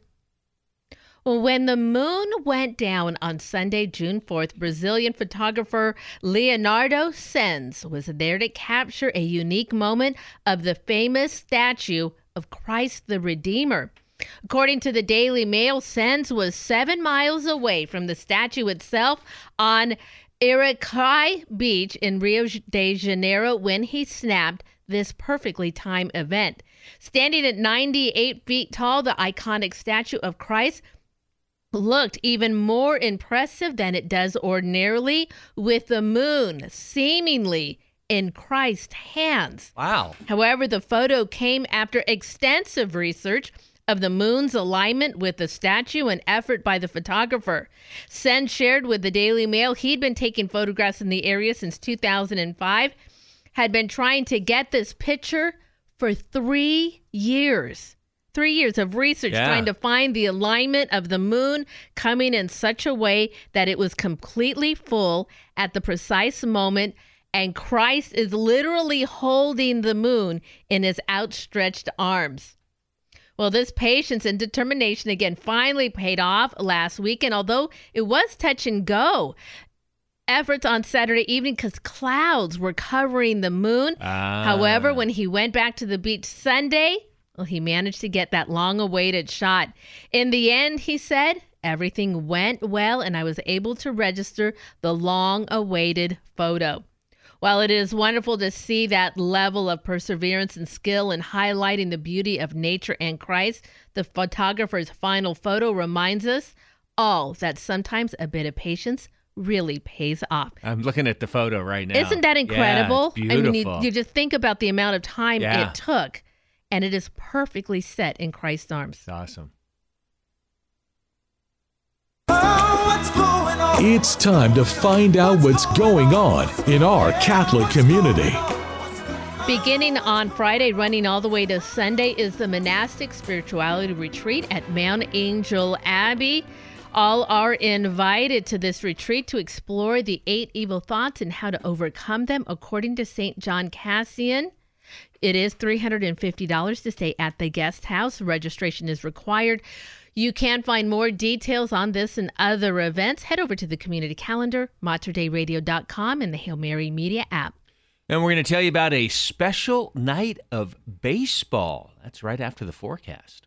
Well, when the moon went down on Sunday, June 4th, Brazilian photographer Leonardo Sens was there to capture a unique moment of the famous statue of Christ the Redeemer. According to the Daily Mail, Sens was seven miles away from the statue itself on Icaraí Beach in Rio de Janeiro when he snapped this perfectly timed event. Standing at 98 feet tall, the iconic statue of Christ looked even more impressive than it does ordinarily, with the moon seemingly in Christ's hands. Wow. However, the photo came after extensive research of the moon's alignment with the statue and effort by the photographer. Sen shared with the Daily Mail he'd been taking photographs in the area since 2005, had been trying to get this picture for three years. Three years of research Yeah. trying to find the alignment of the moon coming in such a way that it was completely full at the precise moment. And Christ is literally holding the moon in his outstretched arms. Well, this patience and determination again finally paid off last week. And although it was touch and go, efforts on Saturday evening because clouds were covering the moon. Ah. However, when he went back to the beach Sunday, well, he managed to get that long awaited shot. In the end, he said, everything went well and I was able to register the long awaited photo. While it is wonderful to see that level of perseverance and skill in highlighting the beauty of nature and Christ, the photographer's final photo reminds us all that sometimes a bit of patience really pays off. I'm looking at the photo right now. Isn't that Yeah, incredible? it's I mean, you, you just think about the amount of time Yeah. it took, and it is perfectly set in Christ's arms. It's awesome. It's time to find out what's going on in our Catholic community. Beginning on Friday, running all the way to Sunday, is the monastic spirituality retreat at Mount Angel Abbey. All are invited to this retreat to explore the eight evil thoughts and how to overcome them, according to St. John Cassian. It is $350 to stay at the guest house. Registration is required. You can find more details on this and other events. Head over to the community calendar, materdeiradio.com, and the Hail Mary Media app. And we're going to tell you about a special night of baseball. That's right after the forecast.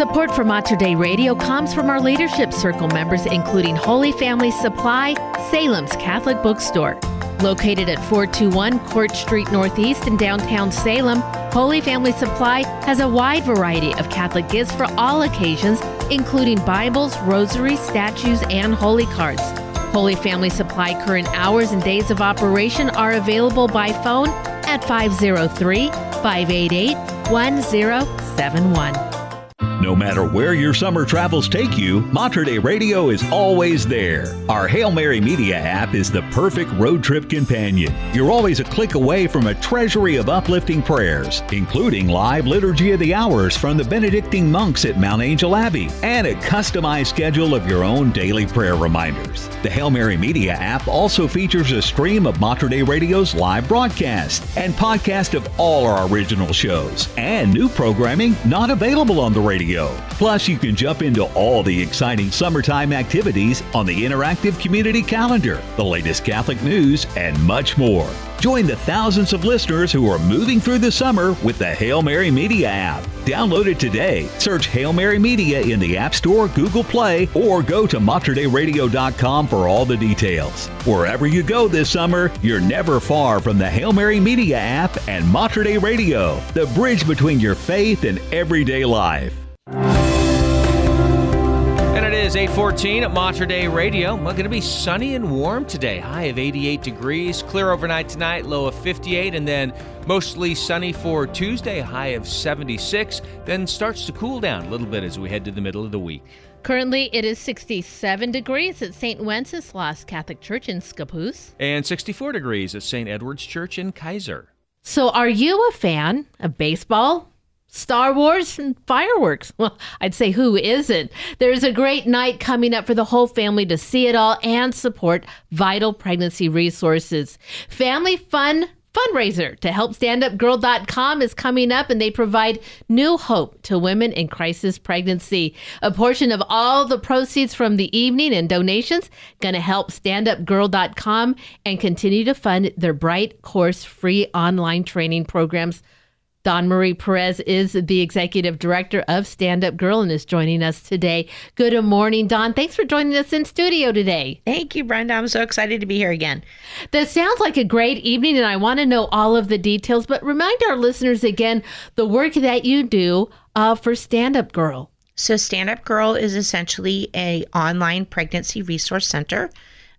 Support for Mater Dei Radio comes from our Leadership Circle members, including Holy Family Supply, Salem's Catholic Bookstore. Located at 421 Court Street Northeast in downtown Salem, Holy Family Supply has a wide variety of Catholic gifts for all occasions, including Bibles, rosaries, statues, and holy cards. Holy Family Supply current hours and days of operation are available by phone at 503 588 1071. No matter where your summer travels take you, Mater Dei Radio is always there. Our Hail Mary Media app is the perfect road trip companion. You're always a click away from a treasury of uplifting prayers, including live Liturgy of the Hours from the Benedictine monks at Mount Angel Abbey, and a customized schedule of your own daily prayer reminders. The Hail Mary Media app also features a stream of Mater Dei Radio's live broadcast and podcast of all our original shows, and new programming not available on the radio. Plus, you can jump into all the exciting summertime activities on the interactive community calendar, the latest Catholic news, and much more. Join the thousands of listeners who are moving through the summer with the Hail Mary Media app. Download it today. Search Hail Mary Media in the App Store, Google Play, or go to materdeiradio.com for all the details. Wherever you go this summer, you're never far from the Hail Mary Media app and Mater Radio, the bridge between your faith and everyday life. And it is 814 at Mater Dei Radio. Well, going to be sunny and warm today. High of 88 degrees. Clear overnight tonight, low of 58. And then mostly sunny for Tuesday, high of 76. Then starts to cool down a little bit as we head to the middle of the week. Currently, it is 67 degrees at St. Wenceslas Catholic Church in Scappoose. And 64 degrees at St. Edward's Church in Keizer. So, are you a fan of baseball, Star Wars, and fireworks? Well, I'd say who isn't? There's a great night coming up for the whole family to see it all and support vital pregnancy resources. Family Fun fundraiser to help standupgirl.com is coming up and they provide new hope to women in crisis pregnancy a portion of all the proceeds from the evening and donations going to help standupgirl.com and continue to fund their bright course free online training programs Dawn Marie Perez is the executive director of Stand Up Girl and is joining us today. Good morning, Don. Thanks for joining us in studio today. Thank you, Brenda. I'm so excited to be here again. That sounds like a great evening, and I want to know all of the details. But remind our listeners again the work that you do uh, for Stand Up Girl. So, Stand Up Girl is essentially a online pregnancy resource center,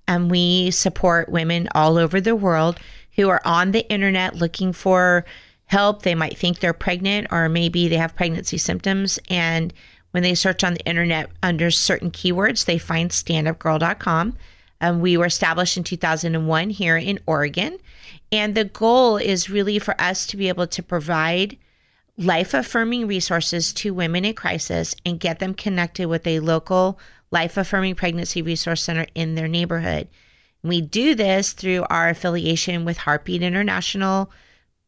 and we support women all over the world who are on the internet looking for help. They might think they're pregnant or maybe they have pregnancy symptoms. And when they search on the internet under certain keywords, they find standupgirl.com. Um, we were established in 2001 here in Oregon. And the goal is really for us to be able to provide life affirming resources to women in crisis and get them connected with a local life affirming pregnancy resource center in their neighborhood. We do this through our affiliation with Heartbeat International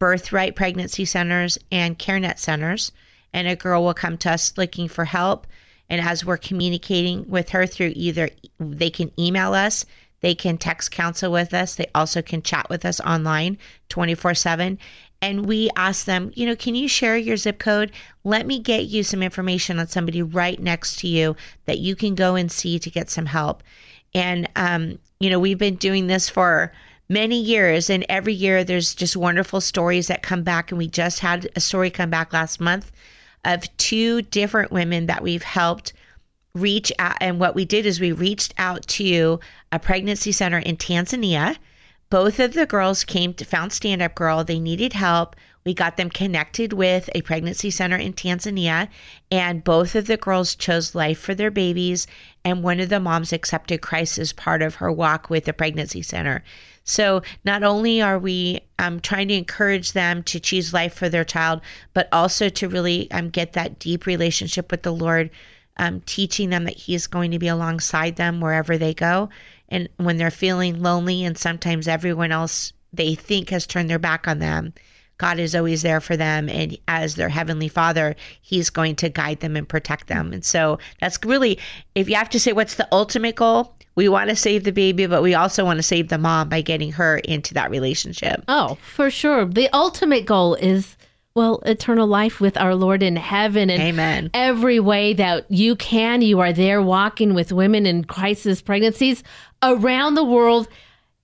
birthright pregnancy centers and CareNet centers. And a girl will come to us looking for help. And as we're communicating with her through either they can email us, they can text counsel with us, they also can chat with us online 24 7. And we ask them, you know, can you share your zip code? Let me get you some information on somebody right next to you that you can go and see to get some help. And, um, you know, we've been doing this for many years and every year there's just wonderful stories that come back and we just had a story come back last month of two different women that we've helped reach out and what we did is we reached out to a pregnancy center in Tanzania both of the girls came to found stand up girl they needed help we got them connected with a pregnancy center in Tanzania, and both of the girls chose life for their babies. And one of the moms accepted Christ as part of her walk with the pregnancy center. So not only are we um, trying to encourage them to choose life for their child, but also to really um, get that deep relationship with the Lord, um, teaching them that He is going to be alongside them wherever they go. And when they're feeling lonely, and sometimes everyone else they think has turned their back on them, God is always there for them. And as their heavenly father, he's going to guide them and protect them. And so that's really, if you have to say what's the ultimate goal, we want to save the baby, but we also want to save the mom by getting her into that relationship. Oh, for sure. The ultimate goal is well, eternal life with our Lord in heaven. And Amen. every way that you can, you are there walking with women in crisis pregnancies around the world.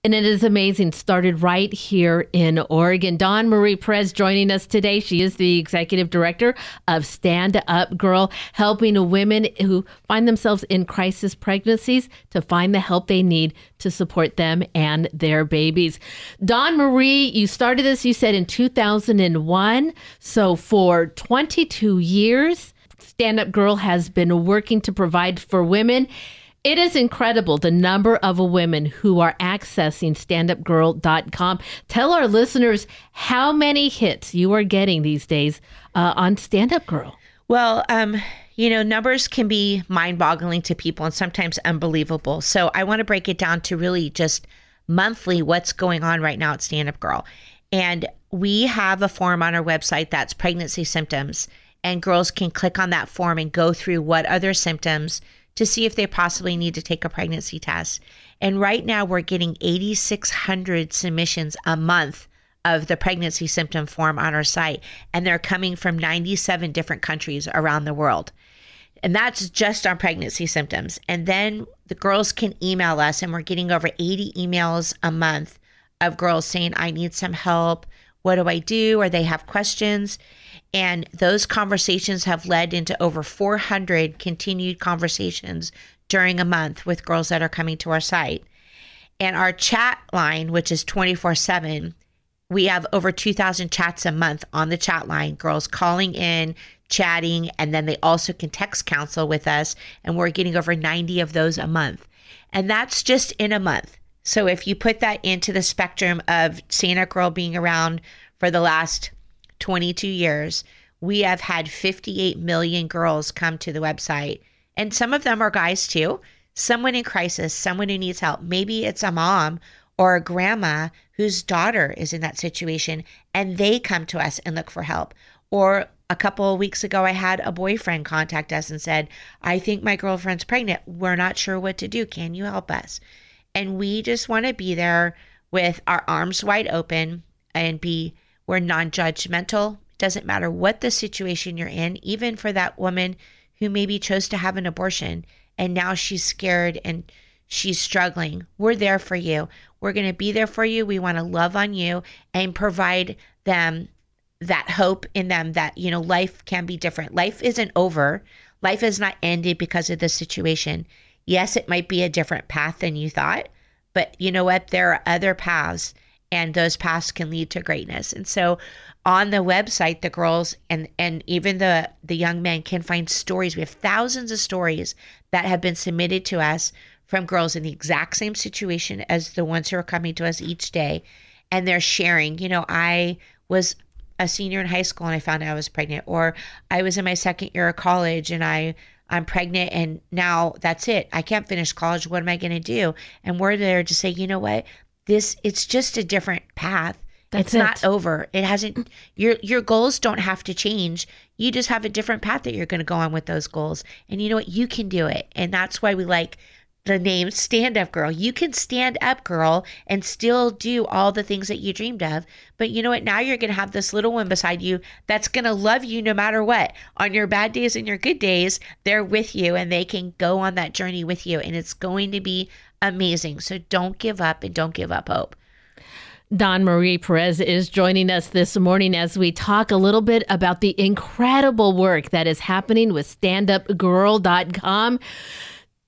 And it is amazing. Started right here in Oregon. Dawn Marie Perez joining us today. She is the executive director of Stand Up Girl, helping women who find themselves in crisis pregnancies to find the help they need to support them and their babies. Dawn Marie, you started this, you said, in 2001. So for 22 years, Stand Up Girl has been working to provide for women. It is incredible the number of women who are accessing standupgirl.com. Tell our listeners how many hits you are getting these days uh, on Stand Up Girl. Well, um, you know, numbers can be mind boggling to people and sometimes unbelievable. So I want to break it down to really just monthly what's going on right now at Stand Up Girl. And we have a form on our website that's pregnancy symptoms, and girls can click on that form and go through what other symptoms to see if they possibly need to take a pregnancy test. And right now, we're getting 8,600 submissions a month of the pregnancy symptom form on our site, and they're coming from 97 different countries around the world. And that's just on pregnancy symptoms. And then the girls can email us, and we're getting over 80 emails a month of girls saying, I need some help What do I do? Or they have questions. And those conversations have led into over 400 continued conversations during a month with girls that are coming to our site. And our chat line, which is 24 7, we have over 2,000 chats a month on the chat line, girls calling in, chatting, and then they also can text counsel with us. And we're getting over 90 of those a month. And that's just in a month. So if you put that into the spectrum of Santa Girl being around for the last 22 years, we have had 58 million girls come to the website. And some of them are guys too. Someone in crisis, someone who needs help. Maybe it's a mom or a grandma whose daughter is in that situation and they come to us and look for help. Or a couple of weeks ago, I had a boyfriend contact us and said, I think my girlfriend's pregnant. We're not sure what to do. Can you help us? And we just want to be there with our arms wide open and be, we're non judgmental. Doesn't matter what the situation you're in, even for that woman who maybe chose to have an abortion and now she's scared and she's struggling. We're there for you. We're going to be there for you. We want to love on you and provide them that hope in them that, you know, life can be different. Life isn't over. Life is not ended because of this situation. Yes, it might be a different path than you thought, but you know what? There are other paths and those paths can lead to greatness. And so on the website, the girls and and even the the young men can find stories. We have thousands of stories that have been submitted to us from girls in the exact same situation as the ones who are coming to us each day. And they're sharing, you know, I was a senior in high school and I found out I was pregnant, or I was in my second year of college and I I'm pregnant and now that's it. I can't finish college. What am I going to do? And we're there to say, you know what? This it's just a different path. That's it's not over. It hasn't your your goals don't have to change. You just have a different path that you're going to go on with those goals. And you know what? You can do it. And that's why we like the name Stand Up Girl. You can stand up, girl, and still do all the things that you dreamed of. But you know what? Now you're going to have this little one beside you that's going to love you no matter what. On your bad days and your good days, they're with you and they can go on that journey with you. And it's going to be amazing. So don't give up and don't give up hope. Dawn Marie Perez is joining us this morning as we talk a little bit about the incredible work that is happening with standupgirl.com.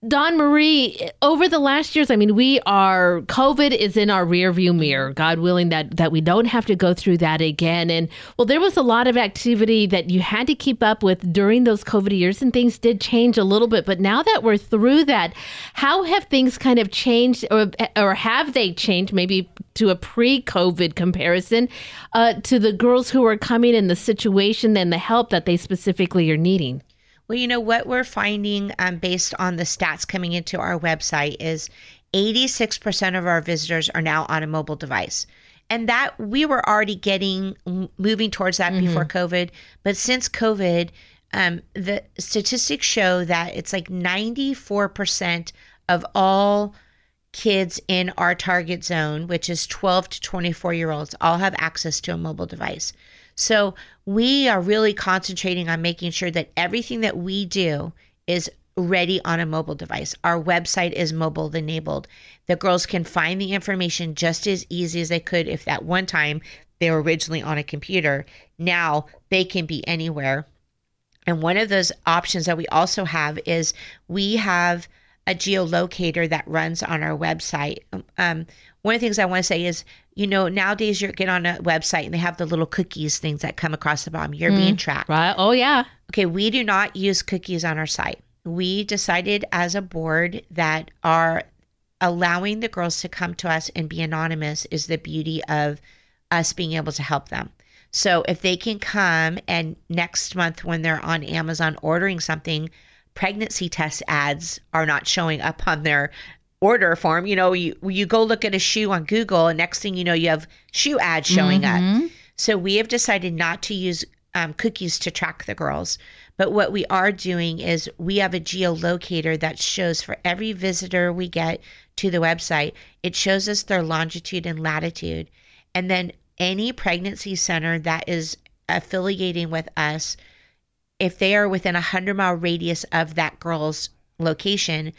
Dawn Marie, over the last years, I mean, we are COVID is in our rearview mirror. God willing that that we don't have to go through that again. And well, there was a lot of activity that you had to keep up with during those COVID years, and things did change a little bit. But now that we're through that, how have things kind of changed, or or have they changed? Maybe to a pre-COVID comparison, uh, to the girls who are coming in the situation and the help that they specifically are needing. Well, you know what we're finding um, based on the stats coming into our website is 86% of our visitors are now on a mobile device. And that we were already getting moving towards that Mm-hmm. before COVID. But since COVID, um, the statistics show that it's like 94% of all kids in our target zone, which is 12 to 24 year olds, all have access to a mobile device. So we are really concentrating on making sure that everything that we do is ready on a mobile device. Our website is mobile enabled. The girls can find the information just as easy as they could if that one time they were originally on a computer. Now they can be anywhere. And one of those options that we also have is we have a geolocator that runs on our website. Um, one of the things I want to say is, you know, nowadays you get on a website and they have the little cookies things that come across the bottom. You're being Mm, tracked. Right. Oh, yeah. Okay. We do not use cookies on our site. We decided as a board that our allowing the girls to come to us and be anonymous is the beauty of us being able to help them. So if they can come and next month when they're on Amazon ordering something, pregnancy test ads are not showing up on their order form. You know, you you go look at a shoe on Google and next thing you know you have shoe ads showing up. Mhm. So we have decided not to use um, cookies to track the girls. But what we are doing is we have a geolocator that shows for every visitor we get to the website, it shows us their longitude and latitude. And then any pregnancy center that is affiliating with us, if they are within a 100 mile radius of that girl's location,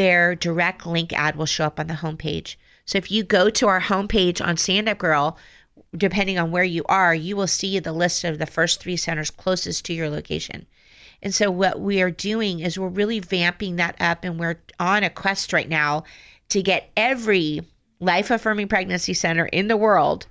their direct link ad will show up on the homepage. So if you go to our homepage on Stand Up Girl, depending on where you are, you will see the list of the first three centers closest to your location. And so, what we are doing is we're really vamping that up, and we're on a quest right now to get every life affirming pregnancy center in the world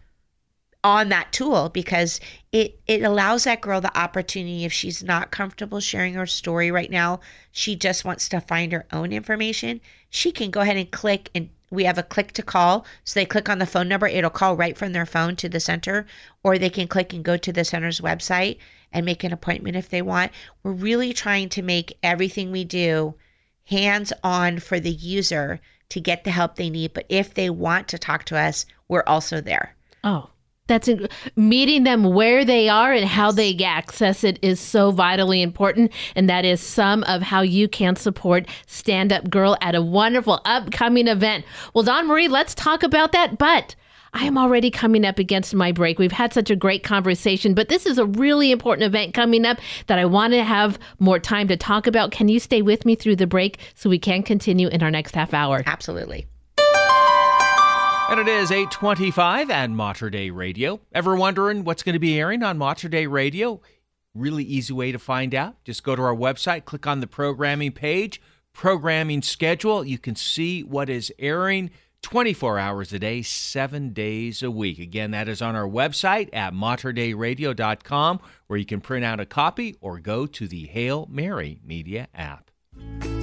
on that tool because it it allows that girl the opportunity if she's not comfortable sharing her story right now she just wants to find her own information she can go ahead and click and we have a click to call. So they click on the phone number it'll call right from their phone to the center or they can click and go to the center's website and make an appointment if they want. We're really trying to make everything we do hands on for the user to get the help they need but if they want to talk to us we're also there. Oh, that's in- meeting them where they are and how they access it is so vitally important. And that is some of how you can support Stand Up Girl at a wonderful upcoming event. Well, Dawn Marie, let's talk about that. But I am already coming up against my break. We've had such a great conversation, but this is a really important event coming up that I want to have more time to talk about. Can you stay with me through the break so we can continue in our next half hour? Absolutely. And it is 825 and Mater Dei Radio. Ever wondering what's going to be airing on Mater Dei Radio? Really easy way to find out. Just go to our website, click on the programming page, programming schedule. You can see what is airing 24 hours a day, seven days a week. Again, that is on our website at materdeiradio.com, where you can print out a copy or go to the Hail Mary Media app.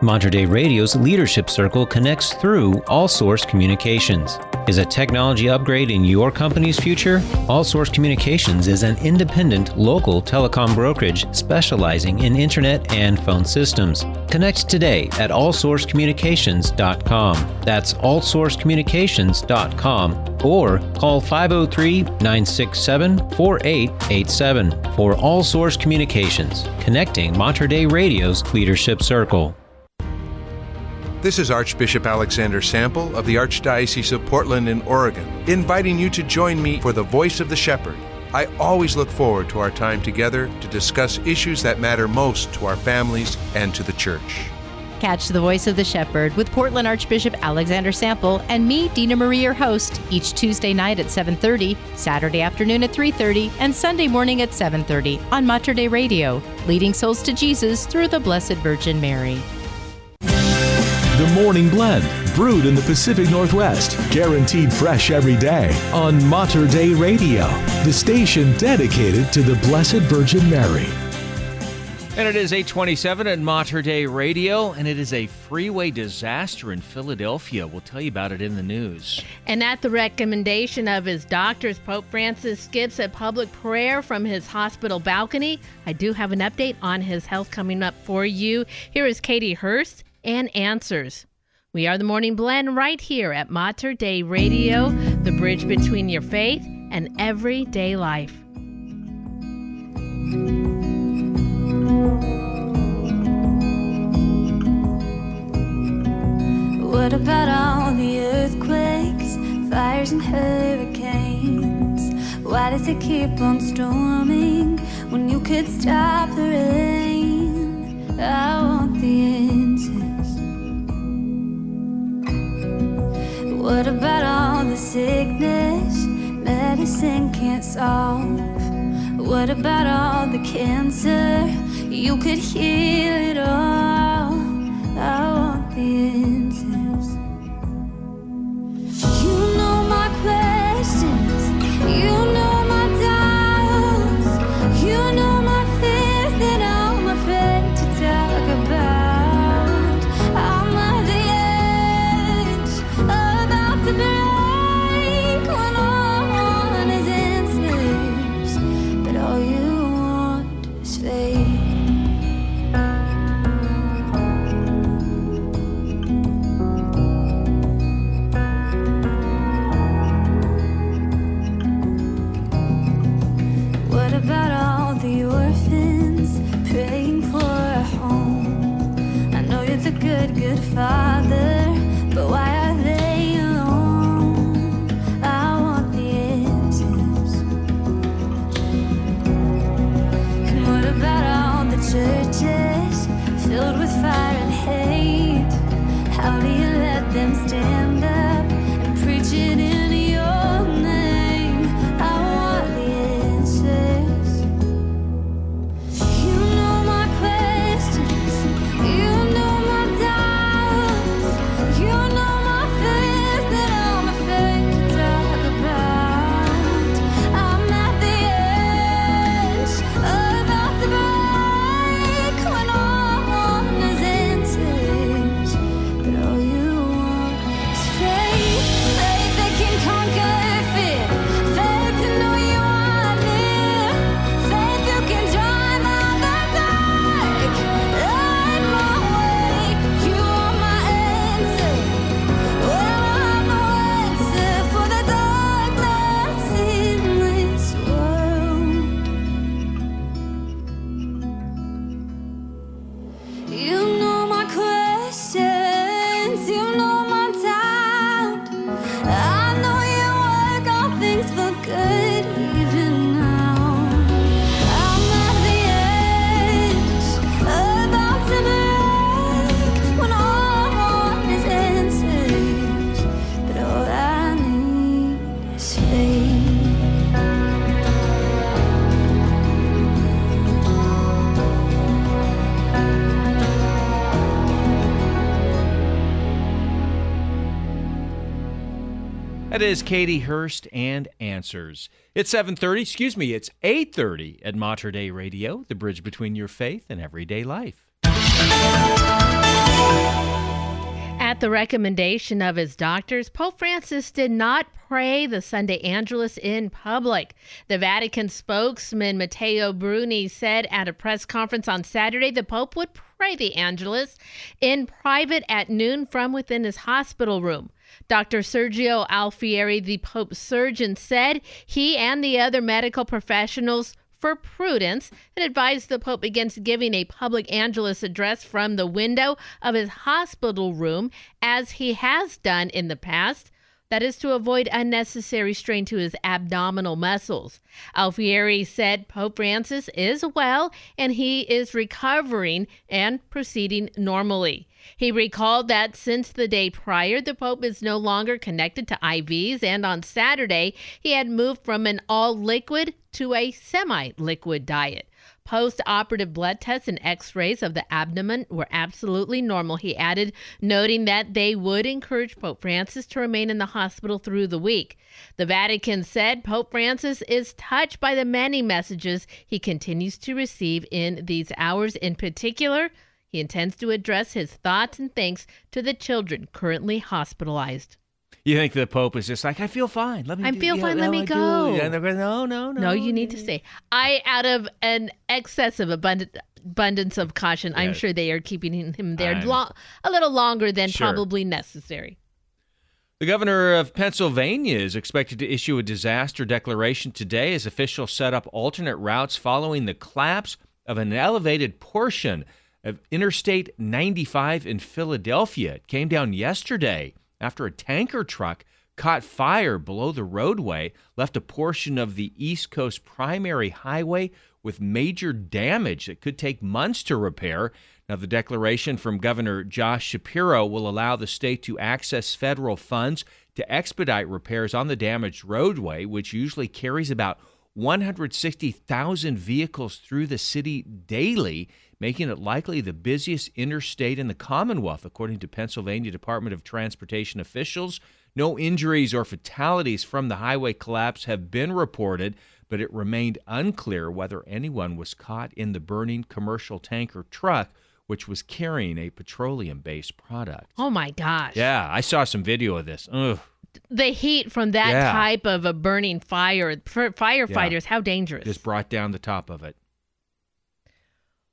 Mater Dei Radio's Leadership Circle connects through All Source Communications. Is a technology upgrade in your company's future? All Source Communications is an independent local telecom brokerage specializing in internet and phone systems. Connect today at allsourcecommunications.com. That's allsourcecommunications.com or call 503 967 4887 for All Source Communications, connecting Mater Dei Radio's Leadership Circle. This is Archbishop Alexander Sample of the Archdiocese of Portland in Oregon, inviting you to join me for the Voice of the Shepherd. I always look forward to our time together to discuss issues that matter most to our families and to the church. Catch the voice of the shepherd with Portland Archbishop Alexander Sample and me, Dina Marie, your host, each Tuesday night at 7:30, Saturday afternoon at 3:30, and Sunday morning at 7:30 on Mater Dei Radio, leading souls to Jesus through the Blessed Virgin Mary. The Morning Blend, brewed in the Pacific Northwest, guaranteed fresh every day on Mater Dei Radio, the station dedicated to the Blessed Virgin Mary. And it is 827 at Mater Dei Radio, and it is a freeway disaster in Philadelphia. We'll tell you about it in the news. And at the recommendation of his doctors, Pope Francis skips a public prayer from his hospital balcony. I do have an update on his health coming up for you. Here is Katie Hurst and Answers. We are the Morning Blend right here at Mater Dei Radio, the bridge between your faith and everyday life. What about all the earthquakes, fires, and hurricanes? Why does it keep on storming when you could stop the rain? I want the answers. What about all the sickness medicine can't solve? What about all the cancer? You could heal it all. I want the answers. You know my questions. You know good, That is Katie Hurst and Answers. It's 7:30, excuse me, it's 8:30 at Mater Dei Radio, the bridge between your faith and everyday life. At the recommendation of his doctors, Pope Francis did not pray the Sunday Angelus in public. The Vatican spokesman Matteo Bruni said at a press conference on Saturday the Pope would pray the Angelus in private at noon from within his hospital room. Dr. Sergio Alfieri, the Pope's surgeon, said he and the other medical professionals for prudence had advised the Pope against giving a public Angelus address from the window of his hospital room, as he has done in the past. That is to avoid unnecessary strain to his abdominal muscles. Alfieri said Pope Francis is well and he is recovering and proceeding normally. He recalled that since the day prior, the Pope is no longer connected to IVs, and on Saturday, he had moved from an all liquid to a semi liquid diet. Post operative blood tests and x rays of the abdomen were absolutely normal, he added, noting that they would encourage Pope Francis to remain in the hospital through the week. The Vatican said Pope Francis is touched by the many messages he continues to receive in these hours. In particular, he intends to address his thoughts and thanks to the children currently hospitalized. You think the Pope is just like, I feel fine. Let me I do- feel yeah, fine. Let me I do." go. And they're going, no, no, no. No, you need to stay. I, out of an excessive abundant, abundance of caution, I'm sure they are keeping him there lo- a little longer than Sure. probably necessary. The governor of Pennsylvania is expected to issue a disaster declaration today as officials set up alternate routes following the collapse of an elevated portion of Interstate 95 in Philadelphia. It came down yesterday after a tanker truck caught fire below the roadway, left a portion of the East Coast primary highway with major damage that could take months to repair. Now, the declaration from Governor Josh Shapiro will allow the state to access federal funds to expedite repairs on the damaged roadway, which usually carries about 160,000 vehicles through the city daily, making it likely the busiest interstate in the Commonwealth, according to Pennsylvania Department of Transportation officials. No injuries or fatalities from the highway collapse have been reported, but it remained unclear whether anyone was caught in the burning commercial tanker truck, which was carrying a petroleum based product. Oh my gosh. Yeah, I saw some video of this. Ugh. The heat from that Yeah. type of a burning fire, firefighters, how dangerous. Just brought down the top of it.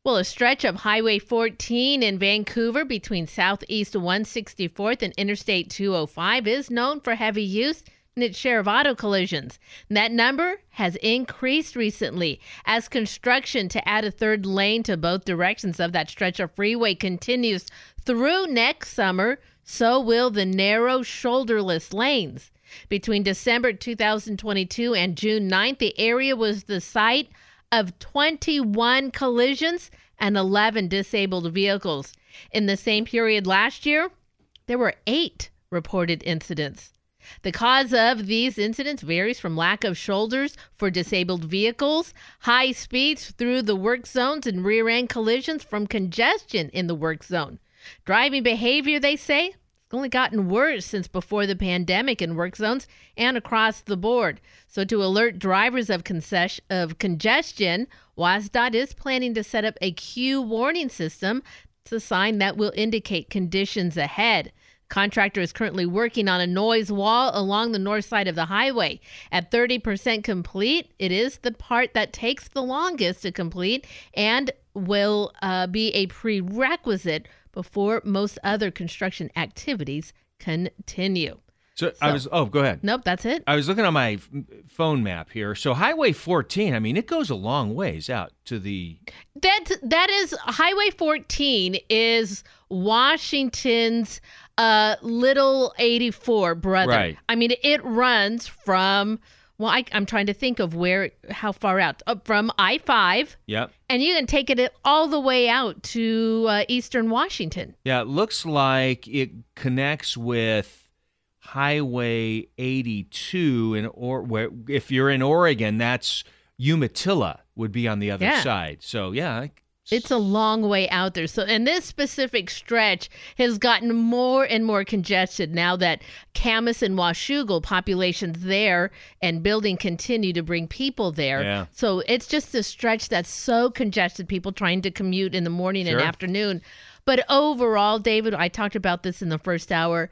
Well, a stretch of Highway 14 in Vancouver between Southeast 164th and Interstate 205 is known for heavy use and its share of auto collisions. And that number has increased recently as construction to add a third lane to both directions of that stretch of freeway continues through next summer. So will the narrow shoulderless lanes. Between December 2022 and June 9th, the area was the site of 21 collisions and 11 disabled vehicles. In the same period last year, there were eight reported incidents. The cause of these incidents varies from lack of shoulders for disabled vehicles, high speeds through the work zones, and rear end collisions from congestion in the work zone. Driving behavior, they say, only gotten worse since before the pandemic in work zones and across the board. So, to alert drivers of, of congestion, WSDOT is planning to set up a queue warning system. It's a sign that will indicate conditions ahead. Contractor is currently working on a noise wall along the north side of the highway. At 30% complete, it is the part that takes the longest to complete and will uh, be a prerequisite before most other construction activities continue. So, I was. Oh, go ahead. Nope, that's it. I was looking on my phone map here. So Highway 14. I mean, it goes a long ways out to the. That that is Highway 14 is Washington's uh, little 84 brother. Right. I mean, it runs from well, I, I'm trying to think of where how far out uh, from I 5, Yep. and you can take it all the way out to uh, Eastern Washington. Yeah, it looks like it connects with Highway 82 in or where if you're in Oregon, that's Umatilla would be on the other Yeah. side. So yeah, It's a long way out there. So, and this specific stretch has gotten more and more congested now that Camas and Washougal populations there and building continue to bring people there. Yeah. So it's just a stretch that's so congested, people trying to commute in the morning and afternoon. But overall, David, I talked about this in the first hour.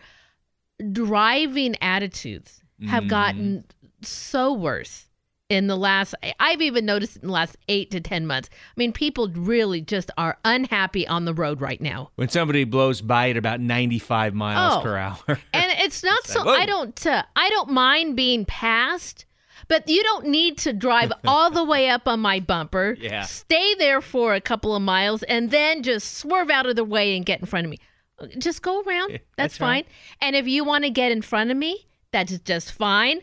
Driving attitudes have Mhm. gotten so worse in the last I've even noticed in the last 8 to 10 months. I mean, people really just are unhappy on the road right now. when somebody blows by at about 95 miles Oh. per hour. And it's not It's so like. I don't uh, I don't mind being passed, but you don't need to drive all the way up on my bumper. Yeah. Stay there for a couple of miles and then just swerve out of the way and get in front of me. Just go around. That's, that's fine. right. And if you want to get in front of me, that's just fine.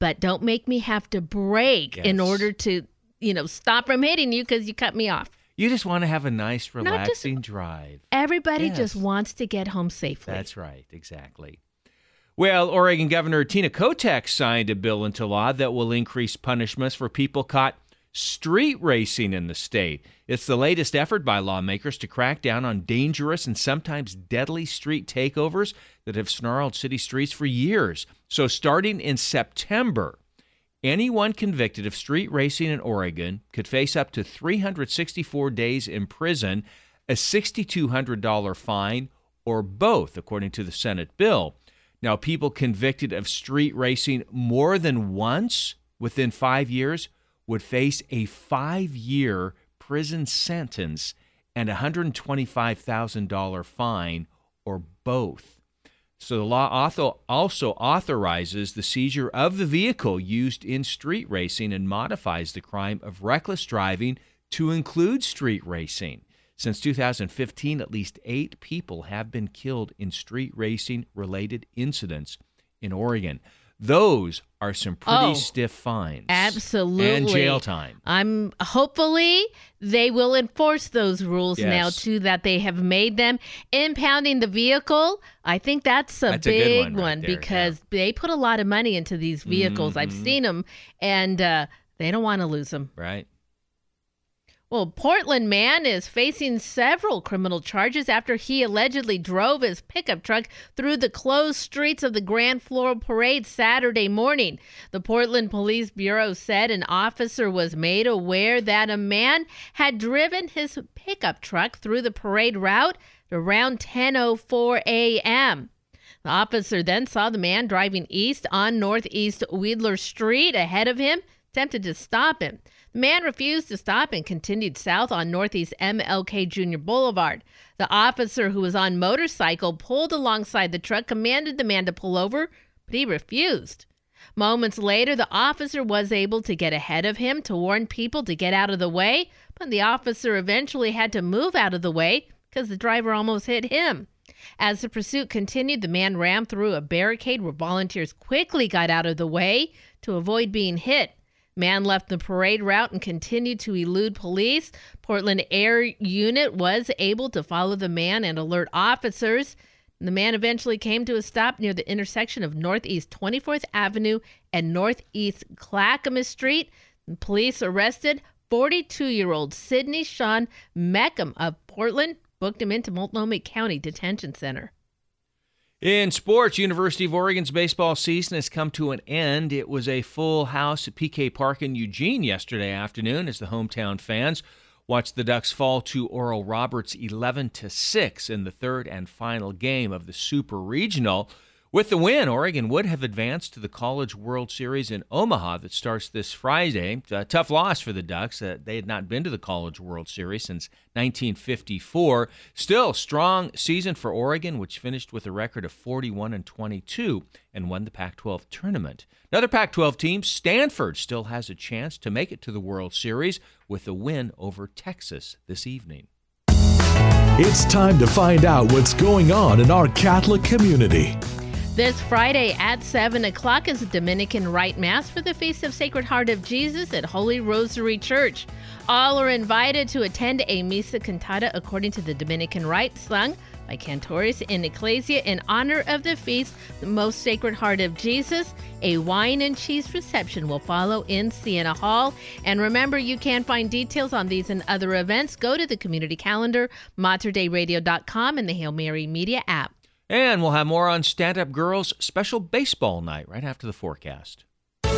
But don't make me have to brake in order to, you know, stop from hitting you because you cut me off. You just want to have a nice, Not just- relaxing drive. Everybody Yes. just wants to get home safely. That's right, exactly. Well, Oregon Governor Tina Kotek signed a bill into law that will increase punishments for people caught street racing in the state. It's the latest effort by lawmakers to crack down on dangerous and sometimes deadly street takeovers that have snarled city streets for years. So, starting in September, Anyone convicted of street racing in Oregon could face up to 364 days in prison, a $6,200 fine, or both, according to the Senate bill. Now, people convicted of street racing more than once within five years would face a five year prison sentence and a $125,000 fine, or both. So the law also authorizes the seizure of the vehicle used in street racing and modifies the crime of reckless driving to include street racing. Since 2015, at least eight people have been killed in street racing related incidents in Oregon. Those are some pretty Oh, stiff fines. Absolutely. And jail time. I'm hopefully they will enforce those rules now too that they have made them. Impounding the vehicle, I think that's a That's a big one right there, because they put a lot of money into these vehicles. I've Mhm. seen them and uh, they don't want to lose them. Right. Well, Portland man is facing several criminal charges after he allegedly drove his pickup truck through the closed streets of the Grand Floral Parade Saturday morning. The Portland Police Bureau said an officer was made aware that a man had driven his pickup truck through the parade route around 10:04 a.m. The officer then saw the man driving east on Northeast Wheeler Street ahead of him, attempted to stop him. The man refused to stop and continued south on Northeast MLK Jr. Boulevard. The officer, who was on motorcycle, pulled alongside the truck, commanded the man to pull over, but he refused. Moments later, the officer was able to get ahead of him to warn people to get out of the way, but the officer eventually had to move out of the way because the driver almost hit him. As the pursuit continued, the man rammed through a barricade where volunteers quickly got out of the way to avoid being hit. Man left the parade route and continued to elude police. Portland Air Unit was able to follow the man and alert officers. The man eventually came to a stop near the intersection of Northeast 24th Avenue and Northeast Clackamas Street. Police arrested 42 year old Sidney Sean Meckham of Portland, booked him into Multnomah County Detention Center. In sports, University of Oregon's baseball season has come to an end. It was a full house at PK Park in Eugene yesterday afternoon as the hometown fans watched the Ducks fall to Oral Roberts 11 to 6 in the third and final game of the Super Regional. With the win, Oregon would have advanced to the College World Series in Omaha that starts this Friday. A tough loss for the Ducks. Uh, they had not been to the College World Series since 1954. Still, a strong season for Oregon, which finished with a record of 41 and 22 and won the Pac 12 tournament. Another Pac 12 team, Stanford, still has a chance to make it to the World Series with a win over Texas this evening. It's time to find out what's going on in our Catholic community. This Friday at 7 o'clock is Dominican Rite Mass for the Feast of Sacred Heart of Jesus at Holy Rosary Church. All are invited to attend a Misa Cantada according to the Dominican Rite, sung by cantores in Ecclesia in honor of the feast, the Most Sacred Heart of Jesus. A wine and cheese reception will follow in Siena Hall. And remember, you can find details on these and other events. Go to the community calendar, materdeiradio.com, and the Hail Mary Media app. And we'll have more on Stand Up Girls special baseball night right after the forecast.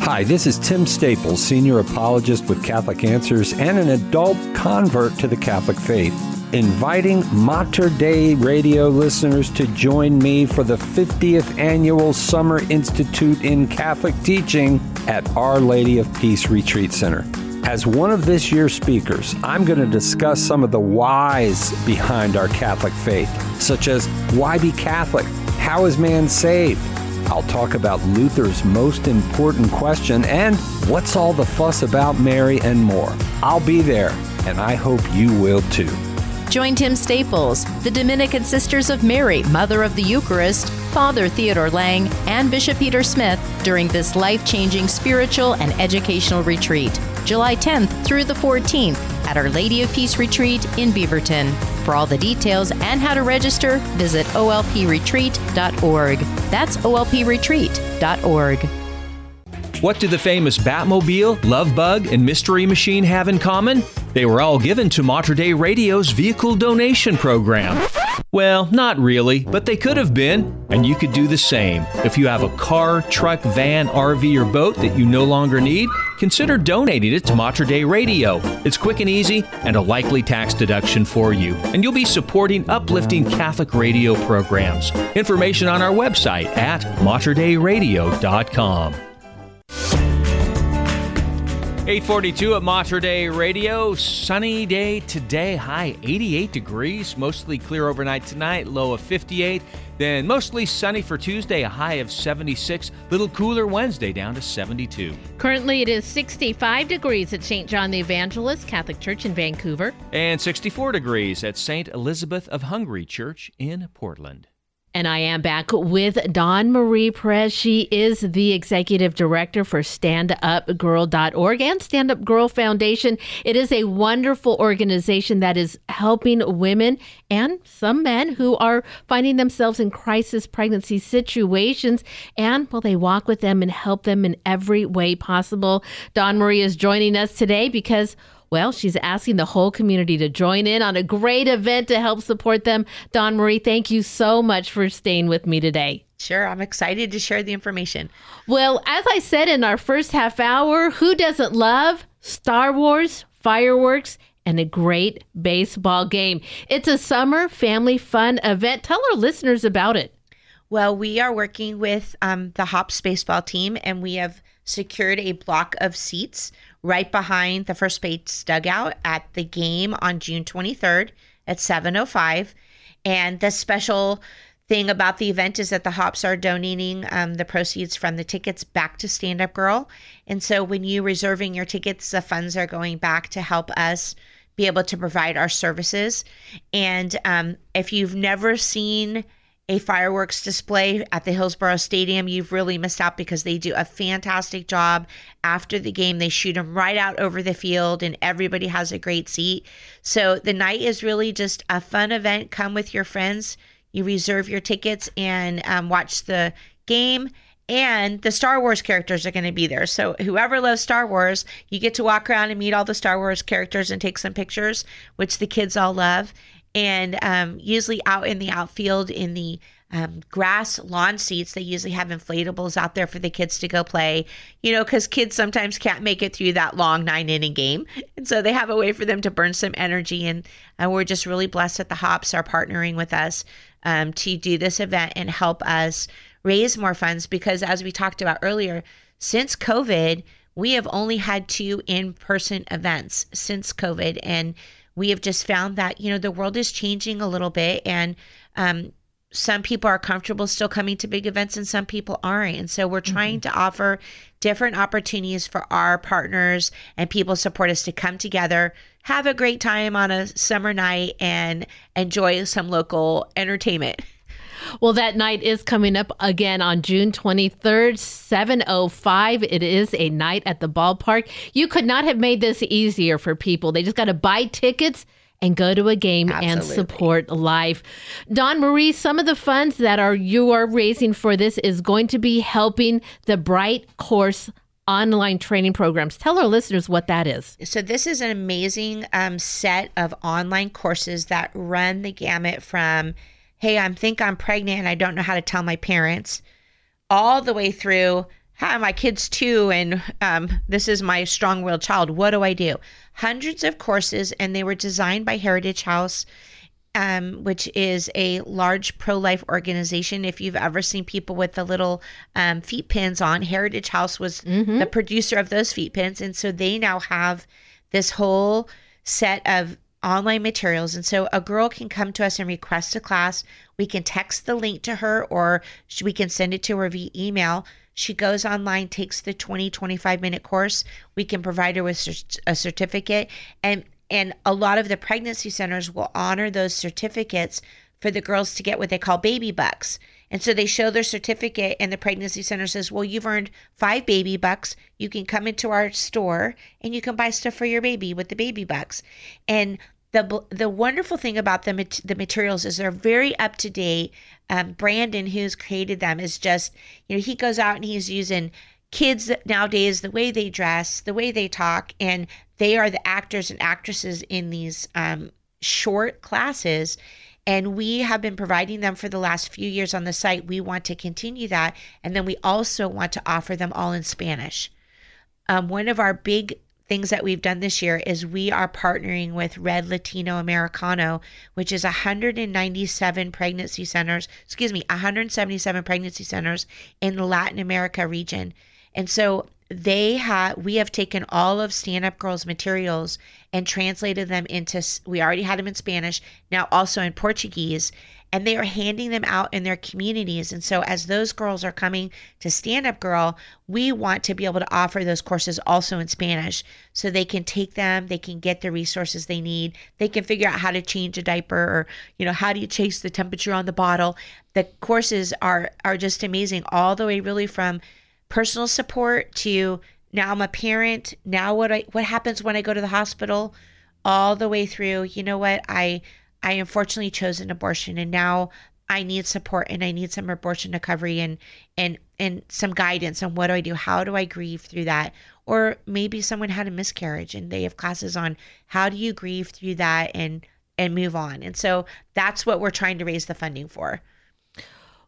Hi, this is Tim Staples, Senior Apologist with Catholic Answers and an adult convert to the Catholic faith, inviting Mater Dei radio listeners to join me for the 50th Annual Summer Institute in Catholic Teaching at Our Lady of Peace Retreat Center. As one of this year's speakers, I'm going to discuss some of the whys behind our Catholic faith, such as why be Catholic? How is man saved? I'll talk about Luther's most important question and what's all the fuss about Mary and more. I'll be there, and I hope you will too. Join Tim Staples, the Dominican Sisters of Mary, Mother of the Eucharist, Father Theodore Lang, and Bishop Peter Smith during this life changing spiritual and educational retreat, July 10th through the 14th at Our Lady of Peace Retreat in Beaverton. For all the details and how to register, visit olpretreat.org. That's olpretreat.org. What do the famous Batmobile, Love Bug, and Mystery Machine have in common? They were all given to Mater Dei Radio's vehicle donation program. Well, not really, but they could have been, and you could do the same. If you have a car, truck, van, RV, or boat that you no longer need, consider donating it to Mater Dei Radio. It's quick and easy and a likely tax deduction for you, and you'll be supporting uplifting Catholic radio programs. Information on our website at materdeiradio.com. 842 at Mater Dei Radio. Sunny day today. High 88 degrees. Mostly clear overnight tonight. Low of 58. Then mostly sunny for Tuesday. A high of 76. Little cooler Wednesday down to 72. Currently, it is 65 degrees at St. John the Evangelist Catholic Church in Vancouver. And 64 degrees at St. Elizabeth of Hungary Church in Portland. And I am back with Dawn Marie Perez. She is the executive director for standupgirl.org and Stand Up Girl Foundation. It is a wonderful organization that is helping women and some men who are finding themselves in crisis pregnancy situations. And well, they walk with them and help them in every way possible. Dawn Marie is joining us today because well, she's asking the whole community to join in on a great event to help support them. Dawn Marie, thank you so much for staying with me today. Sure, I'm excited to share the information. Well, as I said in our first half hour, who doesn't love Star Wars, fireworks, and a great baseball game? It's a summer family fun event. Tell our listeners about it. Well, we are working with um, the Hops baseball team, and we have secured a block of seats right behind the first base dugout at the game on June 23rd at 7:05. And the special thing about the event is that the Hops are donating um, the proceeds from the tickets back to Stand Up Girl. And so when you reserving your tickets, the funds are going back to help us be able to provide our services. And um, if you've never seen a fireworks display at the Hillsboro Stadium, you've really missed out because they do a fantastic job. After the game, they shoot them right out over the field, and everybody has a great seat. So the night is really just a fun event. Come with your friends. You reserve your tickets and um, watch the game. And the Star Wars characters are going to be there. So, whoever loves Star Wars, you get to walk around and meet all the Star Wars characters and take some pictures, which the kids all love and um, usually out in the outfield in the um, grass lawn seats they usually have inflatables out there for the kids to go play you know because kids sometimes can't make it through that long nine inning game. And so they have a way for them to burn some energy and uh, we're just really blessed that the hops are partnering with us um, to do this event and help us raise more funds because as we talked about earlier since covid we have only had two in-person events since covid. And we have just found that you know the world is changing a little bit and um, some people are comfortable still coming to big events and some people aren't. And so we're trying to offer different opportunities for our partners and people support us to come together have a great time on a summer night and enjoy some local entertainment Well, that night is coming up again on June 23rd, 7:05. It is a night at the ballpark. You could not have made this easier for people. They just got to buy tickets and go to a game and support life. Dawn Marie, some of the funds that are you are raising for this is going to be helping the BrightCourse online training programs. Tell our listeners what that is. So this is an amazing um, set of online courses that run the gamut from, hey, I think I'm pregnant and I don't know how to tell my parents, all the way through, hi, my kid's two and um, this is my strong-willed child. What do I do? Hundreds of courses, and they were designed by Heritage House. Um, which is a large pro life organization. If you've ever seen people with the little um, feet pins on, Heritage House was the producer of those feet pins. And so they now have this whole set of online materials. And so a girl can come to us and request a class. We can text the link to her or we can send it to her via email. She goes online, takes the 20, 25 minute course. We can provide her with a certificate. And and a lot of the pregnancy centers will honor those certificates for the girls to get what they call baby bucks. And so they show their certificate, and the pregnancy center says, Well, you've earned five baby bucks. You can come into our store and you can buy stuff for your baby with the baby bucks. And the, the wonderful thing about the, the materials is they're very up to date. Um, Brandon, who's created them, is just, you know, he goes out and he's using kids nowadays, the way they dress, the way they talk, and they are the actors and actresses in these um, short classes. And we have been providing them for the last few years on the site. We want to continue that. And then we also want to offer them all in Spanish. Um, one of our big things that we've done this year is we are partnering with Red Latino Americano, which is 197 pregnancy centers, excuse me, 177 pregnancy centers in the Latin America region. And so they have we have taken all of stand up girls materials and translated them into we already had them in spanish now also in portuguese and they are handing them out in their communities. And so as those girls are coming to stand up girl we want to be able to offer those courses also in spanish. So they can take them they can get the resources they need they can figure out how to change a diaper or you know how do you chase the temperature on the bottle. The courses are are just amazing all the way really from personal support to now I'm a parent. Now what I what happens when I go to the hospital? All the way through, you know what? I I unfortunately chose an abortion and now I need support and I need some abortion recovery and and and some guidance on what do I do? How do I grieve through that? Or maybe someone had a miscarriage and they have classes on how do you grieve through that and and move on. And so that's what we're trying to raise the funding for.